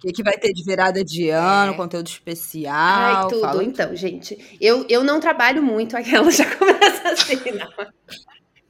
o que, que vai ter de virada de ano, é. conteúdo especial? Ai, tudo. Fala então, gente, eu, eu não trabalho muito, aquela já começa assim, não.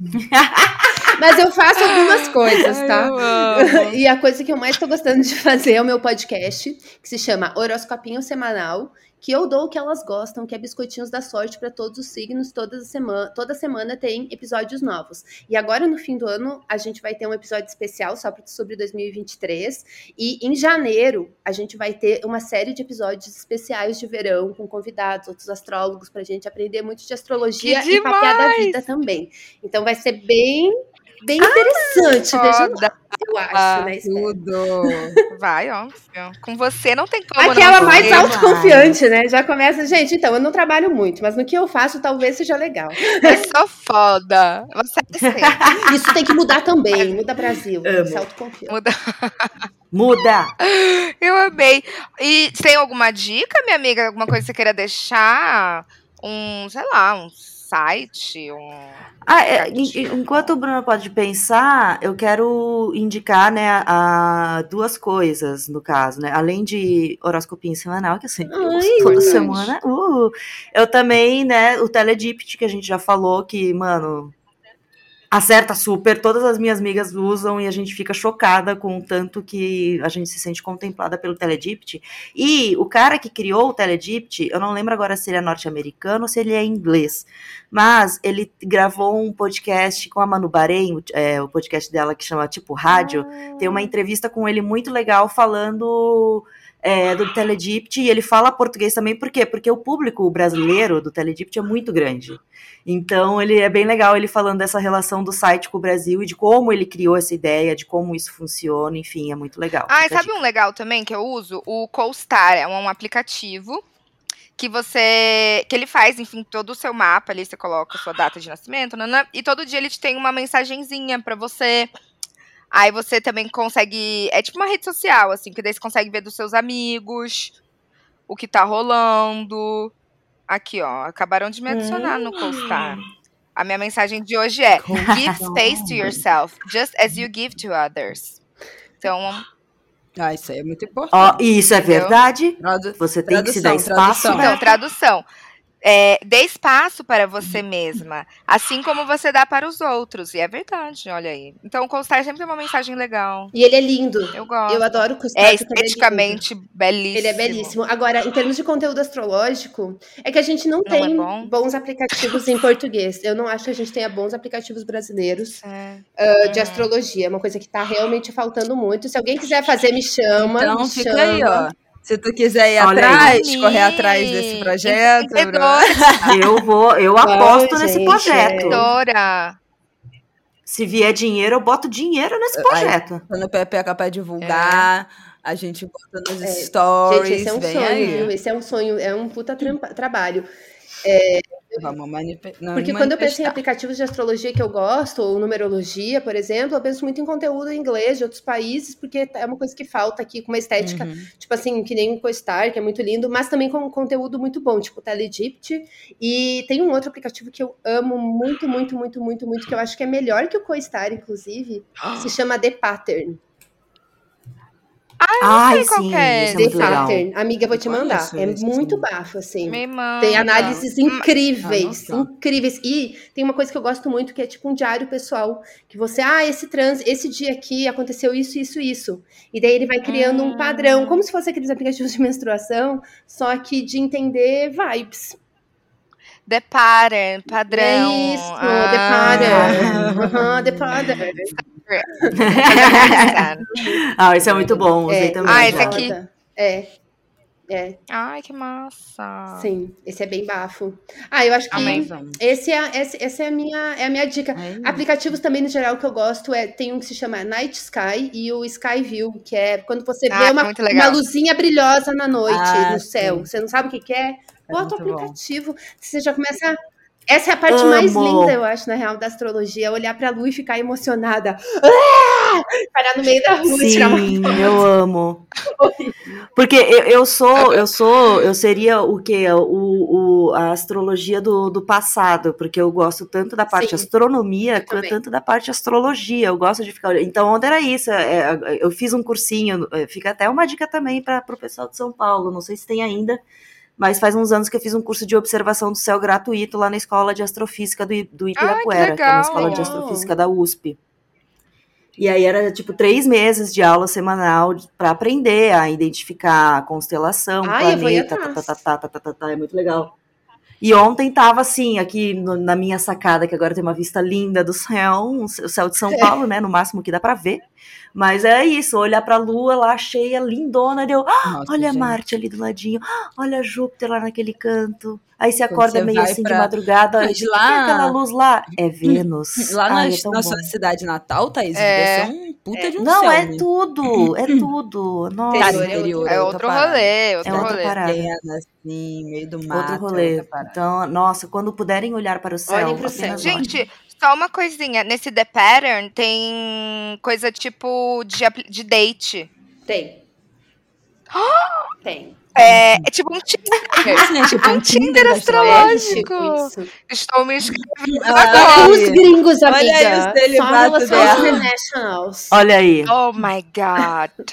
Mas eu faço algumas coisas, tá? Ai, e a coisa que eu mais tô gostando de fazer é o meu podcast, que se chama Horoscopinho Semanal, que eu dou o que elas gostam, que é biscoitinhos da sorte para todos os signos. Toda semana, toda semana tem episódios novos. E agora, no fim do ano, a gente vai ter um episódio especial só sobre 2023. E em janeiro, a gente vai ter uma série de episódios especiais de verão, com convidados, outros astrólogos, para a gente aprender muito de astrologia e papear da vida também. Então vai ser bem bem interessante. Ah, Veja lá, eu acho, né? Tudo. Vai, ó. Com você não tem como. Aquela mais autoconfiante, né? Já começa, gente, então, eu não trabalho muito, mas no que eu faço talvez seja legal. Eu sou foda. Você é Isso tem que mudar também. Muda Brasil. Se autoconfiante. Muda. Muda! Eu amei. E tem alguma dica, minha amiga? Alguma coisa que você queira deixar? Um, sei lá, um site? Um... Ah, é, enquanto o Bruno pode pensar, eu quero indicar né, a, duas coisas, no caso, né? Além de horoscopinho semanal, que eu sempre Ai, uso toda semana, uh, eu também, né, o Teledipt, que a gente já falou, que, mano, acerta super, todas as minhas amigas usam e a gente fica chocada com o tanto que a gente se sente contemplada pelo Teledipt. E o cara que criou o Teledipt, eu não lembro agora se ele é norte-americano ou se ele é inglês, mas ele gravou um podcast com a Manu Bahrein, é, o podcast dela que chama Tipo Rádio, ah. tem uma entrevista com ele muito legal falando é, do Teledipt, e ele fala português também, por quê? Porque o público brasileiro do Teledipt é muito grande. Então, ele é bem legal ele falando dessa relação do site com o Brasil e de como ele criou essa ideia, de como isso funciona, enfim, é muito legal. Ah, sabe um legal também que eu uso? O CoStar, é um aplicativo que você. que ele faz, enfim, todo o seu mapa ali, você coloca a sua data de nascimento, nanã, e todo dia ele te tem uma mensagenzinha para você Aí você também consegue. É tipo uma rede social, assim, que daí você consegue ver dos seus amigos o que tá rolando. Aqui, ó. Acabaram de me adicionar no CoStar. A minha mensagem de hoje é: Give space to yourself, just as you give to others. Então. Ah, isso aí é muito importante. Ó, isso é verdade. Tradu você tem que se dar espaço. Tradução. Então, tradução. É, dê espaço para você mesma, assim como você dá para os outros. E é verdade, olha aí. Então, o Constar sempre tem uma mensagem legal. E ele é lindo. Eu gosto. Eu adoro o Constar. É, esteticamente ele é belíssimo. Ele é belíssimo. Agora, em termos de conteúdo astrológico, é que a gente não, não é tem é bom? bons aplicativos em português. Eu não acho que a gente tenha bons aplicativos brasileiros é. uh, de uhum. astrologia. É uma coisa que está realmente faltando muito. Se alguém quiser fazer, me chama. Então, me fica chama. aí, ó. Se tu quiser ir Olha atrás, aí. correr atrás desse projeto. Eu vou, eu aposto nesse gente, projeto. É. Se vier dinheiro, eu boto dinheiro nesse projeto. Aí, quando o Pepe é capaz de divulgar, é. a gente bota nos é. stories. Gente, esse é um sonho, aí. Esse é um sonho, é um puta trabalho. É, Vamos não, Porque quando eu penso em aplicativos de astrologia que eu gosto, ou numerologia, por exemplo, eu penso muito em conteúdo em inglês de outros países, porque é uma coisa que falta aqui, com uma estética, uhum. tipo assim, que nem o CoStar, que é muito lindo, mas também com um conteúdo muito bom, tipo TeleGypt. E tem um outro aplicativo que eu amo muito, muito, muito, muito, muito, que eu acho que é melhor que o CoStar, inclusive, se chama The Pattern. Ah, eu não Ai, sei qual sim, é. The Pattern. Amiga, vou te mandar. é muito bafo, assim. Me manda. Tem análises incríveis, ah, incríveis. E tem uma coisa que eu gosto muito, que é tipo um diário pessoal. Que você, ah, esse trans, esse dia aqui aconteceu isso, isso, isso. E daí ele vai criando hum. um padrão, como se fosse aqueles aplicativos de menstruação, só que de entender vibes. The pattern, padrão. É isso, ah. the pattern. Uhum, ah, esse é muito bom. Usei é. também. Ah, esse aqui. É. É. Ai, que massa. Sim, esse é bem bafo. Ah, eu acho que esse é, esse, essa é a minha, é a minha dica. Aplicativos também, no geral, que eu gosto é tem um que se chama Night Sky e o Sky View, que é quando você ah, vê uma, uma luzinha brilhosa na noite ah, no céu. Sim. Você não sabe o que, que é? É Bota o aplicativo. Bom. Você já começa. Essa é a parte Amo. mais linda, eu acho, na real, da astrologia. Olhar pra lua e ficar emocionada. Ah! Parar no meio da rua Sim, e tirar uma Eu amo. Porque eu, eu, sou, eu sou, eu seria o que? O, o, a astrologia do, do passado, porque eu gosto tanto da parte Sim, astronomia quanto tanto da parte astrologia. Eu gosto de ficar. Então, onde era isso? É, eu fiz um cursinho, fica até uma dica também para o pessoal de São Paulo. Não sei se tem ainda mas faz uns anos que eu fiz um curso de observação do céu gratuito lá na Escola de Astrofísica do, do Ibirapuera, que, é uma escola de astrofísica da USP. E aí era tipo três meses de aula semanal para aprender a identificar a constelação, Ai, planeta, tá, tá, tá, tá, tá, tá, tá, é muito legal. E ontem tava assim, aqui no, na minha sacada, que agora tem uma vista linda do céu, o céu de São Paulo, né? No máximo que dá para ver. Mas é isso, olhar pra lua lá cheia, lindona, deu. Ah, olha gente. Marte ali do ladinho, ah, olha Júpiter lá naquele canto. Aí você acorda você meio assim pra... de madrugada, olha, de lá... é aquela luz lá? É Vênus. Lá Ai, na, é na sua cidade natal, Thaís, é... é um puta é. de um Não, céu. é né? tudo, é tudo. Nossa. Cara, interior, é outro rolê, outro é outra rolê. Parada. assim, meio do mato. Outro rolê. Então, nossa, quando puderem olhar para o céu. Olhem pro céu. Gente, só uma coisinha, nesse The Pattern tem coisa tipo de, de date. Tem. tem. É, é tipo um Tinder. É tipo um Tinder astrológico. É Estou me inscrevendo ah, agora. Os gringos, amiga. Olha aí os celibatos dela. Olha aí. Oh my God.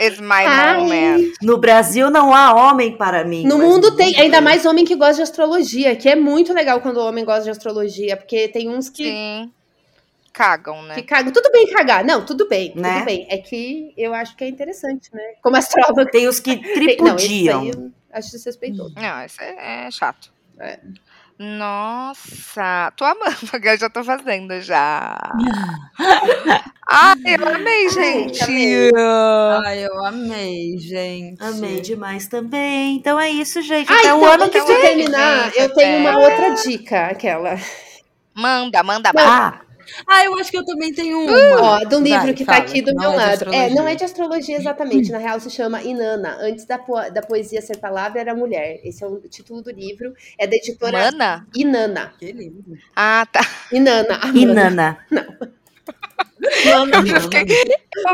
It's my Ai. moment. No Brasil não há homem para mim. No mundo tem, ainda mais homem que gosta de astrologia, que é muito legal quando o homem gosta de astrologia, porque tem uns que. Sim cagam, né? Que cagam. Tudo bem cagar. Não, tudo bem, né? tudo bem. É que eu acho que é interessante, né? Como astrólogo. Tem os que tripudiam. Não, eu acho desrespeitoso. Não, isso é, é chato. É. Nossa, tô amando, que eu já tô fazendo já. Ai, eu amei, gente. Ai, eu amei, gente. Amei demais também. Então é isso, gente. Até então, o ano que vem. terminar, eu tenho uma outra dica, aquela. Manda, manda, manda. Ah, ah, eu acho que eu também tenho uma. Ó, de um livro Vai, que tá fala. tá aqui do não meu é lado. É, não é de astrologia exatamente. Na real, se chama Inanna. Antes da, po da poesia ser palavra, era mulher. Esse é o título do livro. É da editora Mana? Inanna. Que lindo. Ah, tá. Inanna. Inanna. Não. Mano,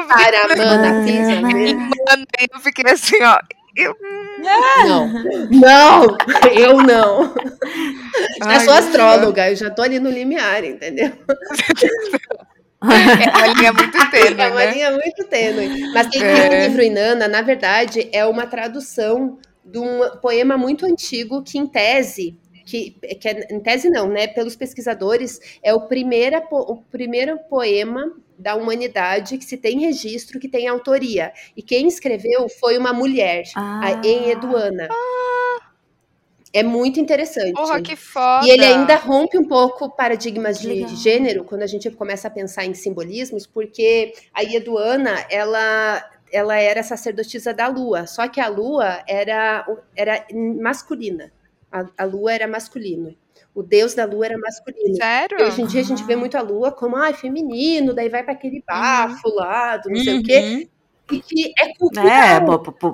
Para, mana, pisa. Mana, eu fiquei assim, ó. Eu... Não, não, eu não. Ai, eu sou astróloga, eu já tô ali no limiar, entendeu? É uma linha muito tênue. É uma né? linha muito tênue. Mas tem é. um livro Inanna, na verdade, é uma tradução de um poema muito antigo que, em tese, que, que é, em tese não, né? Pelos pesquisadores, é o primeiro, o primeiro poema da humanidade que se tem registro, que tem autoria. E quem escreveu foi uma mulher, ah. a Eduana. Ah. É muito interessante. Porra, que foda! E ele ainda rompe um pouco paradigmas de, de, gênero quando a gente começa a pensar em simbolismos, porque a Eduana, ela ela era sacerdotisa da lua, só que a lua era, era masculina. A, a lua era masculino. O deus da lua era masculino. Sério? E hoje em dia a gente vê muito a lua como, ah, feminino, daí vai para aquele uhum. bafo uhum. lá, não sei uhum. o quê. E que é cultural. É,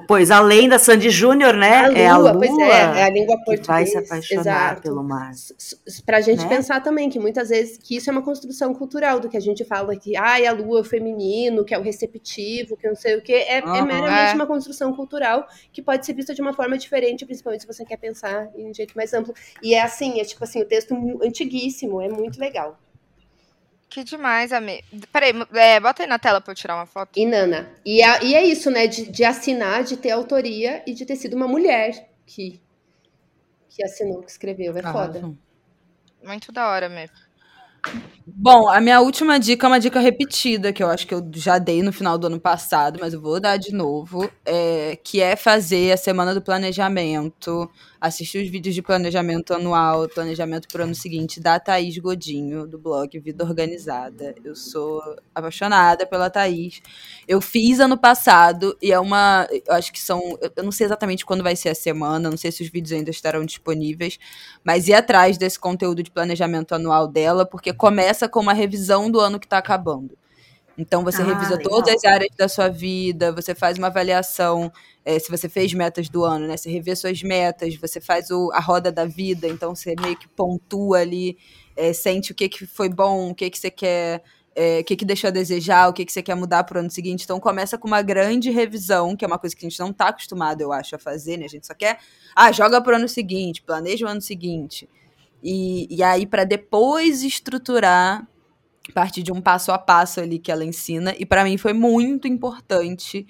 pois além da Sandy Júnior, né? A lua, é a lua. Pois é, é a língua portuguesa. vai se apaixonar Exato. pelo mar. Para a gente né? pensar também que muitas vezes que isso é uma construção cultural do que a gente fala que ah, a lua é o feminino, que é o receptivo, que não sei o que. É, uhum, é meramente é. uma construção cultural que pode ser vista de uma forma diferente, principalmente se você quer pensar em um jeito mais amplo. E é assim, é tipo assim, o texto antiguíssimo, é muito legal. Que demais, amigo. Peraí, é, bota aí na tela pra eu tirar uma foto. Inana. E, a, e é isso, né? De, de assinar, de ter autoria e de ter sido uma mulher que, que assinou, que escreveu. É ah, foda. Muito da hora mesmo. Bom, a minha última dica é uma dica repetida, que eu acho que eu já dei no final do ano passado, mas eu vou dar de novo, é, que é fazer a Semana do Planejamento, assistir os vídeos de planejamento anual, planejamento para o ano seguinte, da Thaís Godinho, do blog Vida Organizada. Eu sou apaixonada pela Thaís. Eu fiz ano passado, e é uma. Eu acho que são. Eu não sei exatamente quando vai ser a semana, não sei se os vídeos ainda estarão disponíveis, mas ir atrás desse conteúdo de planejamento anual dela, porque começa com uma revisão do ano que está acabando. Então você ah, revisa legal. todas as áreas da sua vida, você faz uma avaliação é, se você fez metas do ano, né? Você revê suas metas, você faz o, a roda da vida, então você meio que pontua ali, é, sente o que, que foi bom, o que, que você quer. É, o que, que deixou a desejar, o que, que você quer mudar para o ano seguinte. Então começa com uma grande revisão, que é uma coisa que a gente não está acostumado, eu acho, a fazer, né? A gente só quer, ah, joga para o ano seguinte, planeja o ano seguinte. E, e aí, para depois estruturar partir de um passo a passo ali que ela ensina. E para mim foi muito importante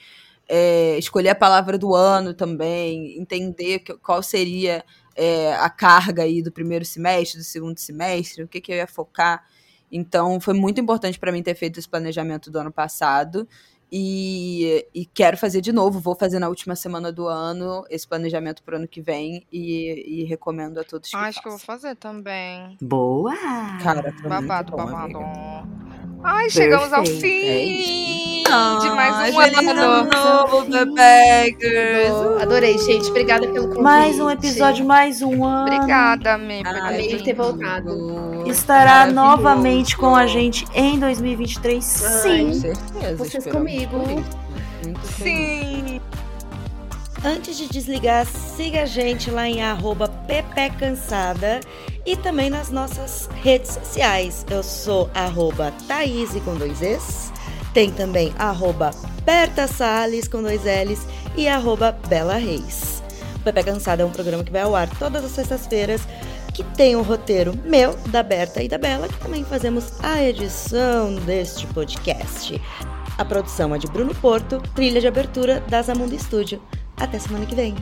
é, escolher a palavra do ano também, entender que, qual seria é, a carga aí do primeiro semestre, do segundo semestre, o que, que eu ia focar. Então foi muito importante para mim ter feito esse planejamento do ano passado. E, e, quero fazer de novo, vou fazer na última semana do ano esse planejamento para o ano que vem e, e, recomendo a todos que Acho façam. que eu vou fazer também. Boa! Cara, babado, bom, babado. Amiga. Ai, Perfeito. chegamos ao fim é de mais um ano novo, Bebeggers. Adorei, gente. Obrigada pelo convite. Mais um episódio, mais um ano. Obrigada, Amê. Amei ter voltado. Estará novamente com a gente em 2023. Sim. certeza, Vocês comigo. Muito Sim. Antes de desligar, siga a gente lá em arroba Cansada e também nas nossas redes sociais. Eu sou arroba Thaís com dois Es, tem também arroba Berta Salles com dois L's e arroba Bela Reis. O Pepe Cansada é um programa que vai ao ar todas as sextas-feiras, que tem o um roteiro meu, da Berta e da Bela, que também fazemos a edição deste podcast. A produção é de Bruno Porto, trilha de abertura da Zamundo Studio. Até semana que vem.